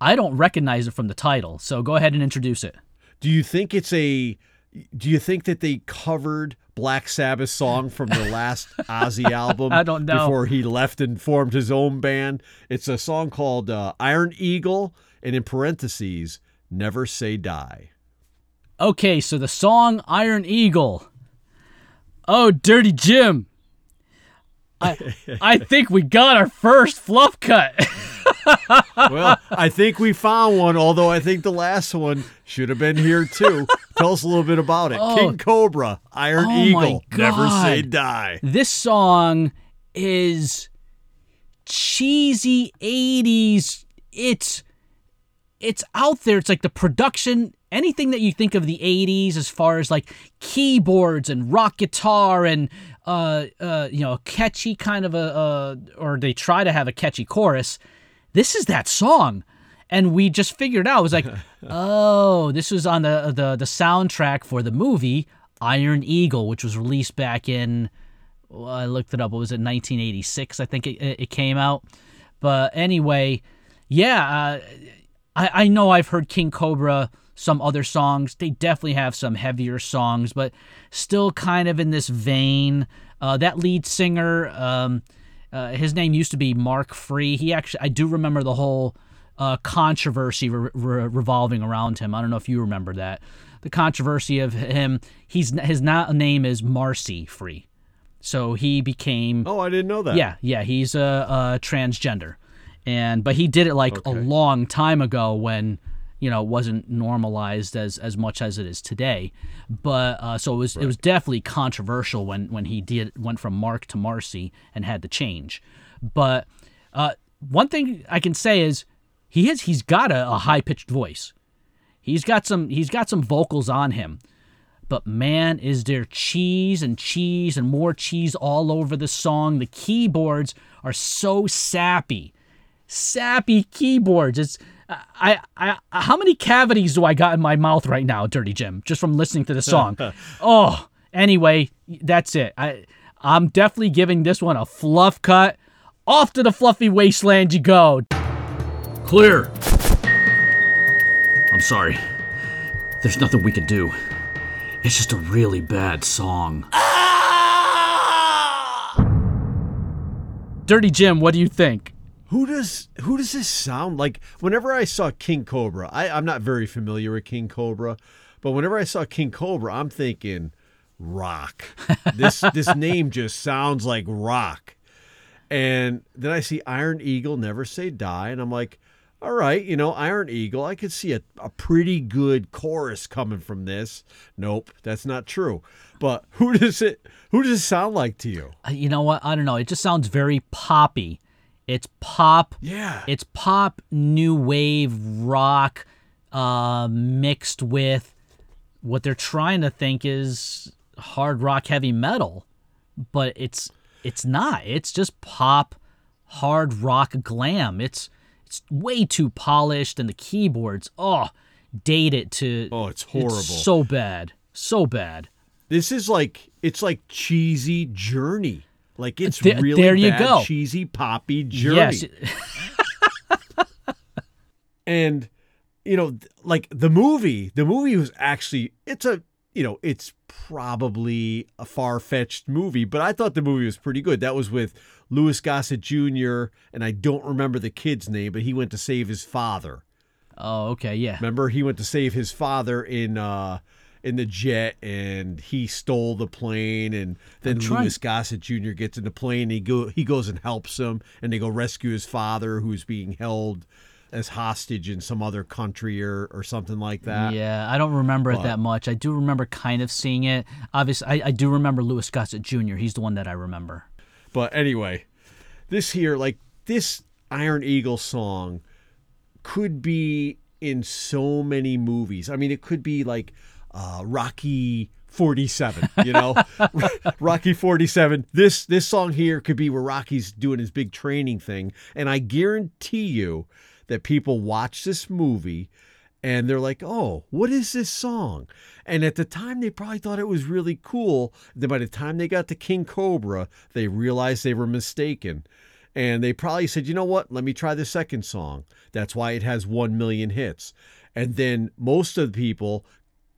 A: I don't recognize it from the title. So go ahead and introduce it.
D: Do you think it's a do you think that they covered Black Sabbath song from the last Ozzy album
A: I don't know.
D: before he left and formed his own band? It's a song called uh, Iron Eagle and in parentheses Never Say Die.
A: Okay, so the song Iron Eagle. Oh, Dirty Jim. I I think we got our first fluff cut.
D: Well, I think we found one, although I think the last one should have been here too. Tell us a little bit about it.
A: Oh.
D: King Cobra, Iron
A: Oh
D: Eagle, Never Say Die.
A: this song is cheesy 80s. It's it's out there. It's like the production, anything that you think of the 80s as far as like keyboards and rock guitar and uh uh you know, catchy kind of a uh or they try to have a catchy chorus. This is that song. And we just figured out it was like, oh, this was on the the the soundtrack for the movie Iron Eagle, which was released back in well, I looked it up. What was it? 1986, I think it, it came out. But anyway, yeah, uh, I I know I've heard King Cobra some other songs. They definitely have some heavier songs, but still kind of in this vein. Uh, that lead singer, um, uh, his name used to be Mark Free. He actually, I do remember the whole uh, controversy re- re- revolving around him. I don't know if you remember that. The controversy of him. He's his na- name is Marcy Free. So he became
D: Oh, I didn't know that.
A: yeah, yeah, he's a, a transgender, and but he did it like a long time ago when you know it wasn't normalized as as much as it is today. But uh, so it was it was definitely controversial when when he did went from Mark to Marcy and had to change. But uh, one thing I can say is he has he's got a, a high pitched voice. He's got some he's got some vocals on him. But man, is there cheese and cheese and more cheese all over the song. The keyboards are so sappy. Sappy keyboards. It's I, I how many cavities do I got in my mouth right now, Dirty Jim, just from listening to the song? oh, anyway, that's it. I I'm definitely giving this one a fluff cut. Off to the fluffy wasteland you go. Clear. I'm sorry. There's nothing we can do. It's just a really bad song. Ah! Dirty Jim, what do you think?
D: Who does who does this sound like? Whenever I saw King Cobra, I, I'm not very familiar with King Cobra, but whenever I saw King Cobra, I'm thinking rock. This this name just sounds like rock. And then I see Iron Eagle, Never Say Die, and I'm like, all right, you know, Iron Eagle, I could see a, a pretty good chorus coming from this. Nope, that's not true. But who does it who does it sound like to you?
A: Uh, You know what? I don't know. It just sounds very poppy. It's pop.
D: Yeah.
A: It's pop, new wave, rock, uh, mixed with what they're trying to think is hard rock, heavy metal, but it's it's not. It's just pop, hard rock, glam. It's it's way too polished, and the keyboards, oh, date it to.
D: Oh, it's horrible.
A: so bad, so bad.
D: This is like it's like cheesy journey. Like it's
A: There-
D: really
A: there you
D: bad,
A: go.
D: cheesy poppy journey.
A: Yes,
D: And you know, like the movie, the movie was actually it's a you know, it's probably a far-fetched movie, but I thought the movie was pretty good. That was with Louis Gossett Jr. and I don't remember the kid's name, but he went to save his father.
A: Oh, okay, yeah.
D: Remember, he went to save his father in uh in the jet, and he stole the plane, and then Louis Gossett Jr. gets in the plane. And he go he goes and helps him, and they go rescue his father, who's being held as hostage in some other country or or something like that.
A: Yeah, I don't remember it that much. I do remember kind of seeing it. Obviously, I, I do remember Louis Gossett Jr. He's the one that I remember.
D: But anyway, this here, like this Iron Eagle song, could be in so many movies. I mean, it could be like uh, Rocky 47, you know, Rocky 47. This this song here could be where Rocky's doing his big training thing, and I guarantee you that people watch this movie and they're like, "Oh, what is this song?" And at the time, they probably thought it was really cool. Then by the time they got to King Cobra, they realized they were mistaken. And they probably said, you know what? Let me try the second song. That's why it has 1 million hits. And then most of the people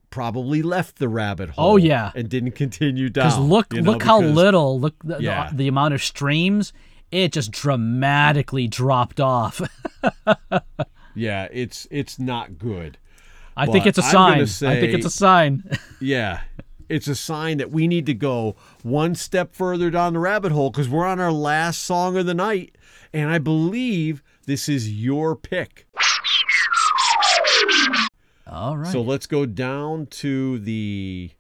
D: probably left the rabbit oh, hole.
A: Oh, yeah.
D: And didn't continue down.
A: Because look,
D: you know,
A: look how little, look the, the- the amount of streams. It just dramatically dropped off.
D: Yeah, it's it's not good.
A: I think it's a sign.
D: gonna
A: I think it's a sign.
D: Yeah. It's a sign that we need to go one step further down the rabbit hole because we're on our last song of the night. And I believe this is your pick.
A: All right.
D: So let's go down to the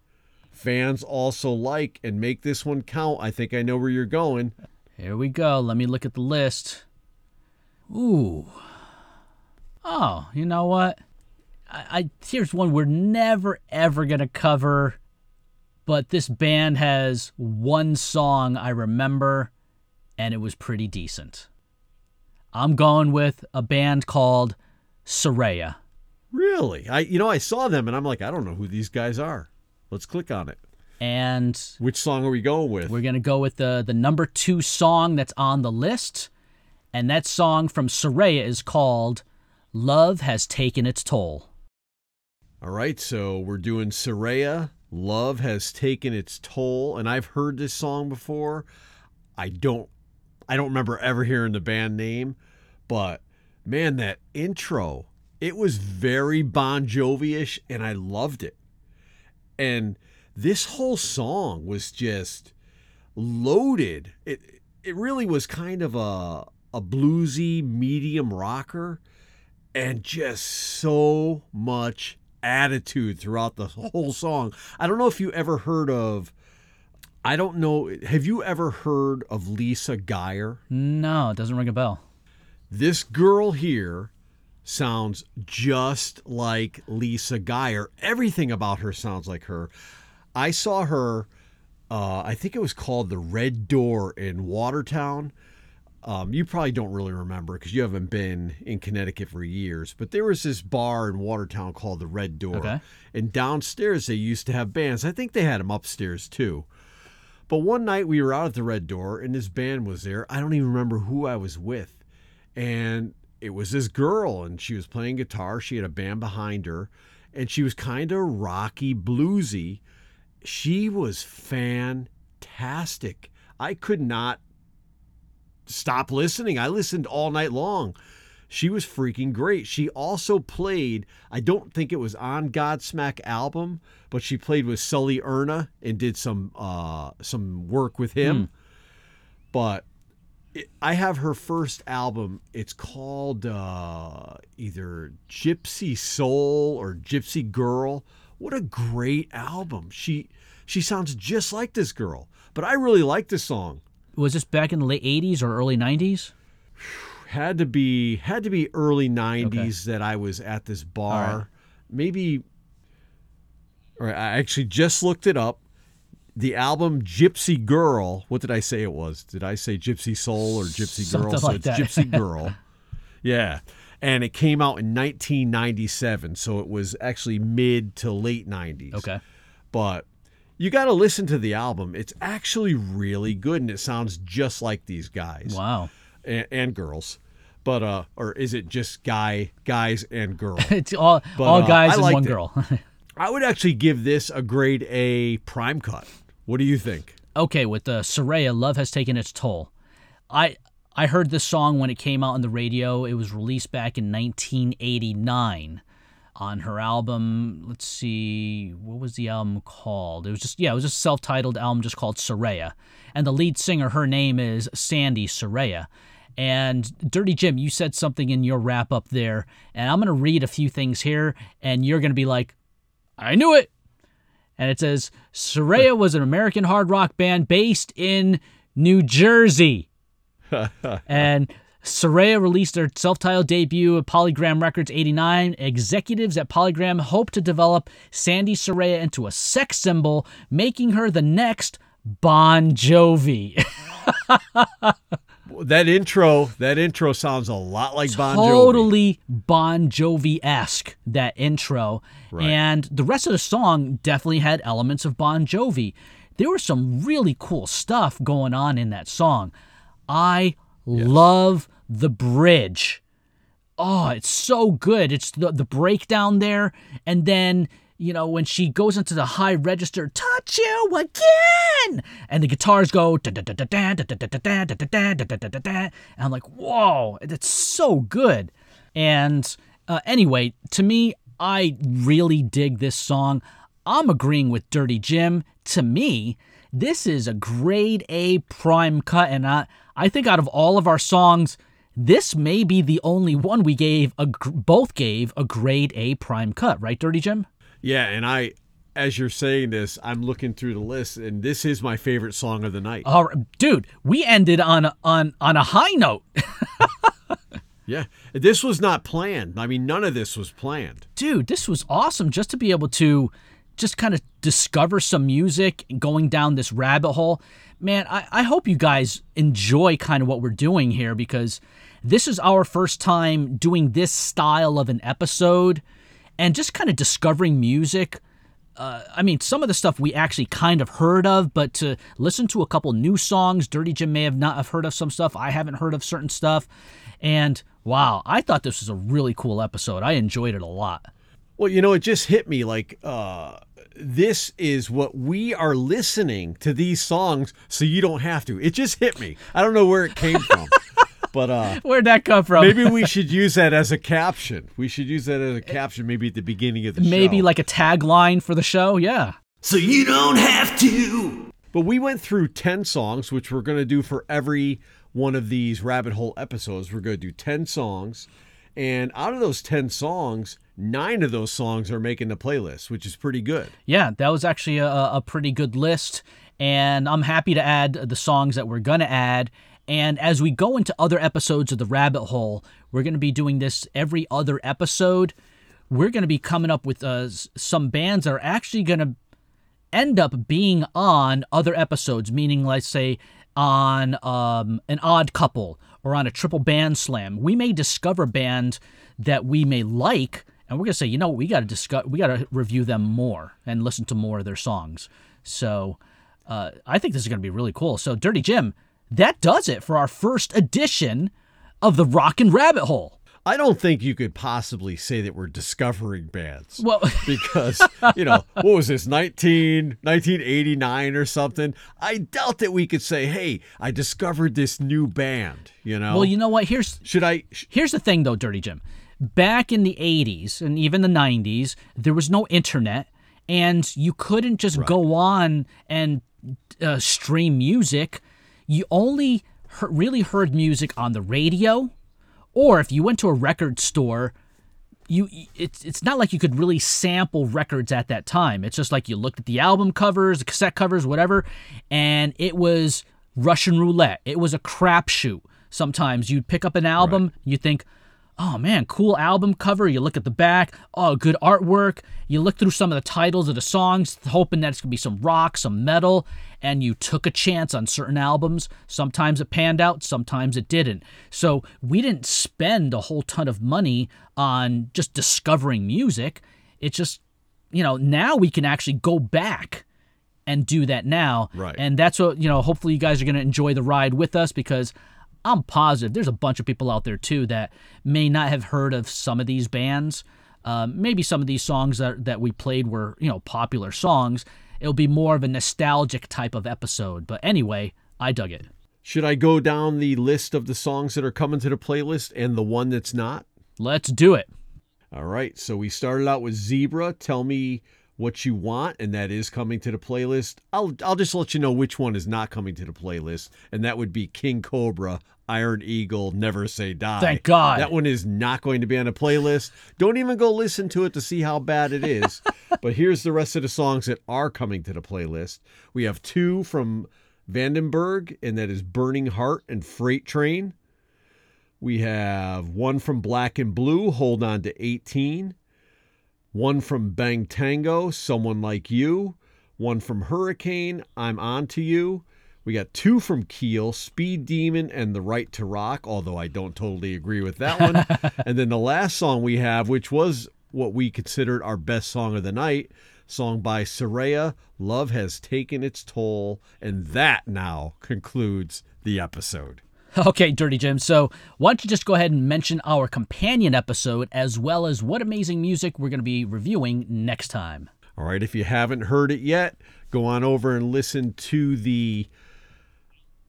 D: fans also like and make this one count. I think I know where you're going.
A: Here we go. Let me look at the list. Ooh. Oh, you know what? I, I here's one we're never ever gonna cover, but this band has one song I remember, and it was pretty decent. I'm going with a band called Saraya.
D: Really? I you know I saw them and I'm like I don't know who these guys are. Let's click on it.
A: And
D: Which song are we going with?
A: We're gonna go with the the number two song that's on the list, and that song from Saraya is called "Love Has Taken Its Toll."
D: All right, so we're doing Saraya. Love has taken its toll, and I've heard this song before. I don't, I don't remember ever hearing the band name, but man, that intro, it was very Bon Jovi-ish, and I loved it. And this whole song was just loaded. It, it really was kind of a a bluesy medium rocker and just so much attitude throughout the whole song. I don't know if you ever heard of I don't know have you ever heard of Lisa Guyer?
A: No, it doesn't ring a bell.
D: This girl here sounds just like Lisa Guyer. Everything about her sounds like her. I saw her uh, I think it was called the Red Door in Watertown. Um, you probably don't really remember because you haven't been in Connecticut for years, but there was this bar in Watertown called the Red Door.
A: Okay.
D: And downstairs they used to have bands. I think they had them upstairs too. But one night we were out at the Red Door and this band was there. I don't even remember who I was with. And it was this girl and she was playing guitar. She had a band behind her and she was kind of rocky, bluesy. She was fantastic. I could not stop listening. I listened all night long. She was freaking great. She also played, I don't think it was on Godsmack album, but she played with Sully Erna and did some uh some work with him. But it, I have her first album. It's called uh either Gypsy Soul or Gypsy Girl. What a great album. She she sounds just like this girl. But I really like this song.
A: Was this back in the late '80s or early '90s?
D: had to be had to be early 90s that I was at this bar.
A: right.
D: Maybe or I actually just looked it up. The album Gypsy Girl, what did I say it was? Did I say Gypsy Soul or Gypsy Girl?
A: Something
D: so
A: like
D: it's
A: that.
D: Gypsy Girl. yeah. And it came out in 1997, so it was actually mid to late 90s
A: Okay.
D: but you got to listen to the album. It's actually really good, and it sounds just like these guys
A: Wow.
D: and, and girls. But uh, or is it just guy guys and girl?
A: It's all
D: But,
A: all
D: uh,
A: guys
D: I
A: and one
D: it.
A: girl.
D: I would actually give this a grade A prime cut. What do you think?
A: okay, with the Saraya, love has taken its toll. I I heard this song when it came out on the radio. It was released back in 1989 on her album. Let's see, what was the album called? It was just yeah, it was a self-titled album just called Saraya, and the lead singer, her name is Sandy Saraya. And Dirty Jim, you said something in your wrap up there, and I'm gonna read a few things here, and you're gonna be like, I knew it and it says Saraya was an American hard rock band based in New Jersey. and Saraya released their self-titled debut at Polygram Records 89. Executives at Polygram hope to develop Sandy Saraya into a sex symbol, making her the next Bon Jovi.
D: That intro, that intro sounds a lot like Bon Jovi.
A: totally Bon Jovi esque that intro,
D: Right.
A: and the rest of the song definitely had elements of Bon Jovi. There was some really cool stuff going on in that song. I love the Bridge. Oh, it's so good. It's the, the breakdown there. And then, you know, when she goes into the high register, touch you again. And the guitars go. And I'm like, whoa, it's so good. And uh, anyway, to me, I really dig this song. I'm agreeing with Dirty Jim. To me, this is a grade A prime cut, and I, I think out of all of our songs, this may be the only one we gave a both gave a grade A prime cut, right, Dirty Jim?
D: Yeah, and I, as you're saying this, I'm looking through the list, and this is my favorite song of the night.
A: All right, dude, we ended on a, on on a high note.
D: yeah, this was not planned. I mean, none of this was planned.
A: dude, this was awesome just to be able to just kind of discover some music going down this rabbit hole. Man, I, I hope you guys enjoy kind of what we're doing here because this is our first time doing this style of an episode and just kind of discovering music. Uh, I mean, some of the stuff we actually kind of heard of, but to listen to a couple new songs, Dirty Jim may have not have heard of some stuff. I haven't heard of certain stuff, and wow, I thought this was a really cool episode. I enjoyed it a lot.
D: Well, you know, it just hit me like uh, this is what we are listening to these songs, so you don't have to. It just hit me. I don't know where it came from, but uh,
A: Where'd that come from?
D: maybe we should use that as a caption. We should use that as a caption, maybe at the beginning of the show.
A: maybe like a tagline for the show. Yeah.
B: So you don't have to.
D: But we went through 10 songs, which we're going to do for every one of these rabbit hole episodes. We're going to do 10 songs. And out of those 10 songs, nine of those songs are making the playlist, which is pretty good.
A: Yeah, that was actually a, a pretty good list. And I'm happy to add the songs that we're going to add. And as we go into other episodes of The Rabbit Hole, we're going to be doing this every other episode. We're going to be coming up with uh, some bands that are actually going to end up being on other episodes, meaning, let's say, on um, an odd couple or on a triple band slam. We may discover a band that we may like, and we're gonna say, you know, we got to discuss, we got to review them more and listen to more of their songs. So, uh, I think this is gonna be really cool. So, Dirty Jim, that does it for our first edition of the Rockin' Rabbit Hole.
D: I don't think you could possibly say that we're discovering bands.
A: Well,
D: because you know what was this 19 1989 or something i doubt that we could say hey i discovered this new band you know
A: well, you know what? Here's
D: should i sh-
A: Here's the thing, though, Dirty Jim. Back in the 80s and even the 90s, there was no internet, and you couldn't just go on and uh, stream music. You only he- really heard music on the radio, or if you went to a record store, you it's it's not like you could really sample records at that time. It's just like you looked at the album covers, the cassette covers, whatever, and it was Russian roulette. It was a crapshoot. Sometimes you'd pick up an album, you think, "Oh man, cool album cover." You look at the back, "Oh, good artwork." You look through some of the titles of the songs, hoping that it's gonna be some rock, some metal, and you took a chance on certain albums. Sometimes it panned out, sometimes it didn't. So we didn't spend a whole ton of money on just discovering music. It's just, you know, now we can actually go back and do that now.
D: Right.
A: And that's what, you know, hopefully you guys are going to enjoy the ride with us because I'm positive there's a bunch of people out there too that may not have heard of some of these bands. Um, maybe some of these songs that, that we played were, you know, popular songs. It'll be more of a nostalgic type of episode. But anyway, I dug it.
D: should i go down the list of the songs that are coming to the playlist and the one that's not
A: Let's do it.
D: all right so we started out with zebra tell me what you want and that is coming to the playlist i'll i'll just let you know which one is not coming to the playlist and that would be king cobra iron eagle never say die
A: Thank God.
D: that one is not going to be on a playlist don't even go listen to it to see how bad it is but here's the rest of the songs that are coming to the playlist we have two from vandenberg and that is burning heart and freight train we have one from black and blue hold on to 18 one from Bang Tango, Someone Like You. One from Hurricane, I'm On to You. We got two from Keel, Speed Demon and The Right to Rock, although I don't totally agree with that one. and then the last song we have, which was what we considered our best song of the night, song by Saraya, Love Has Taken Its Toll. And that now concludes the episode.
A: Okay, Dirty Jim. So, why don't you just go ahead and mention our companion episode as well as what amazing music we're going to be reviewing next time?
D: All right, if you haven't heard it yet, go on over and listen to the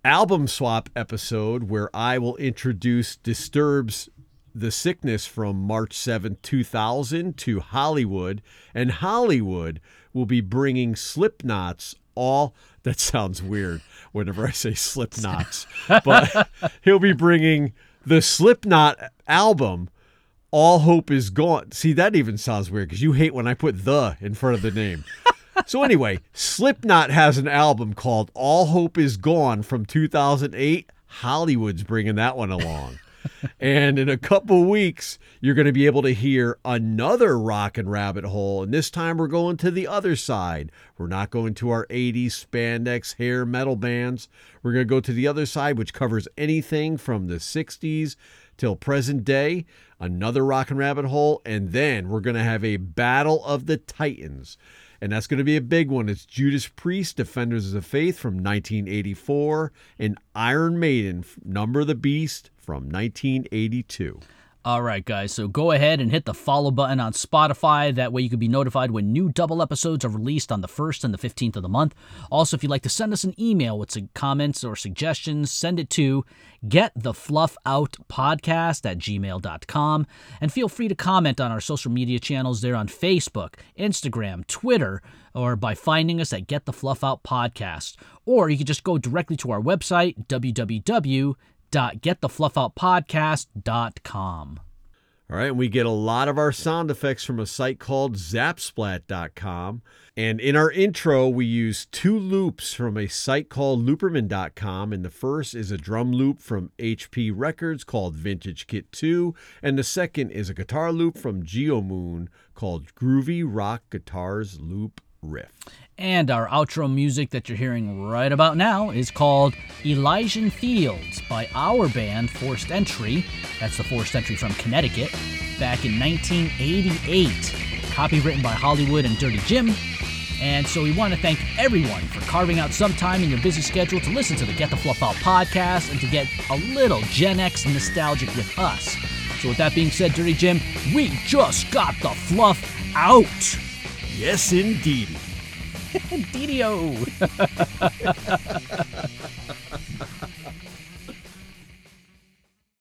D: album swap episode where I will introduce Disturbed's The Sickness from March 7, 2000 to Hollywood. And Hollywood will be bringing Slipknot's all. That sounds weird whenever I say Slipknot's, but he'll be bringing the Slipknot album. All hope is gone. See, that even sounds weird because you hate when I put the in front of the name. so anyway, Slipknot has an album called All Hope Is Gone from 2008. Hollywood's bringing that one along. and in a couple weeks, you're going to be able to hear another rockin' rabbit hole. And this time we're going to the other side. We're not going to our 80s spandex hair metal bands. We're going to go to the other side, which covers anything from the 60s till present day. Another rockin' rabbit hole. And then we're going to have a Battle of the Titans and that's going to be a big one. It's Judas Priest, Defenders of the Faith from 1984, and Iron Maiden, Number of the Beast from 1982.
A: All right, guys. So go ahead and hit the follow button on Spotify. That way you can be notified when new double episodes are released on the 1st and the 15th of the month. Also, if you'd like to send us an email with some comments or suggestions, send it to getthefluffoutpodcast at gmail.com. And feel free to comment on our social media channels there on Facebook, Instagram, Twitter, or by finding us at Get the Fluff Out Podcast. Or you can just go directly to our website, www www.getthefluffoutpodcast.com.
D: All right, and we get a lot of our sound effects from a site called zapsplat.com. And in our intro, we use two loops from a site called looperman.com. And the first is a drum loop from HP Records called Vintage Kit 2. And the second is a guitar loop from Geomoon called Groovy Rock Guitars Loop Riff.
A: And our outro music that you're hearing right about now is called Elysian Fields by our band Forced Entry. That's the Forced Entry from Connecticut back in 1988. Copywritten by Hollywood and Dirty Jim. And so we want to thank everyone for carving out some time in your busy schedule to listen to the Get the Fluff Out podcast and to get a little Gen X nostalgic with us. So with that being said, Dirty Jim, we just got the fluff out.
D: Yes, indeed.
A: Didio.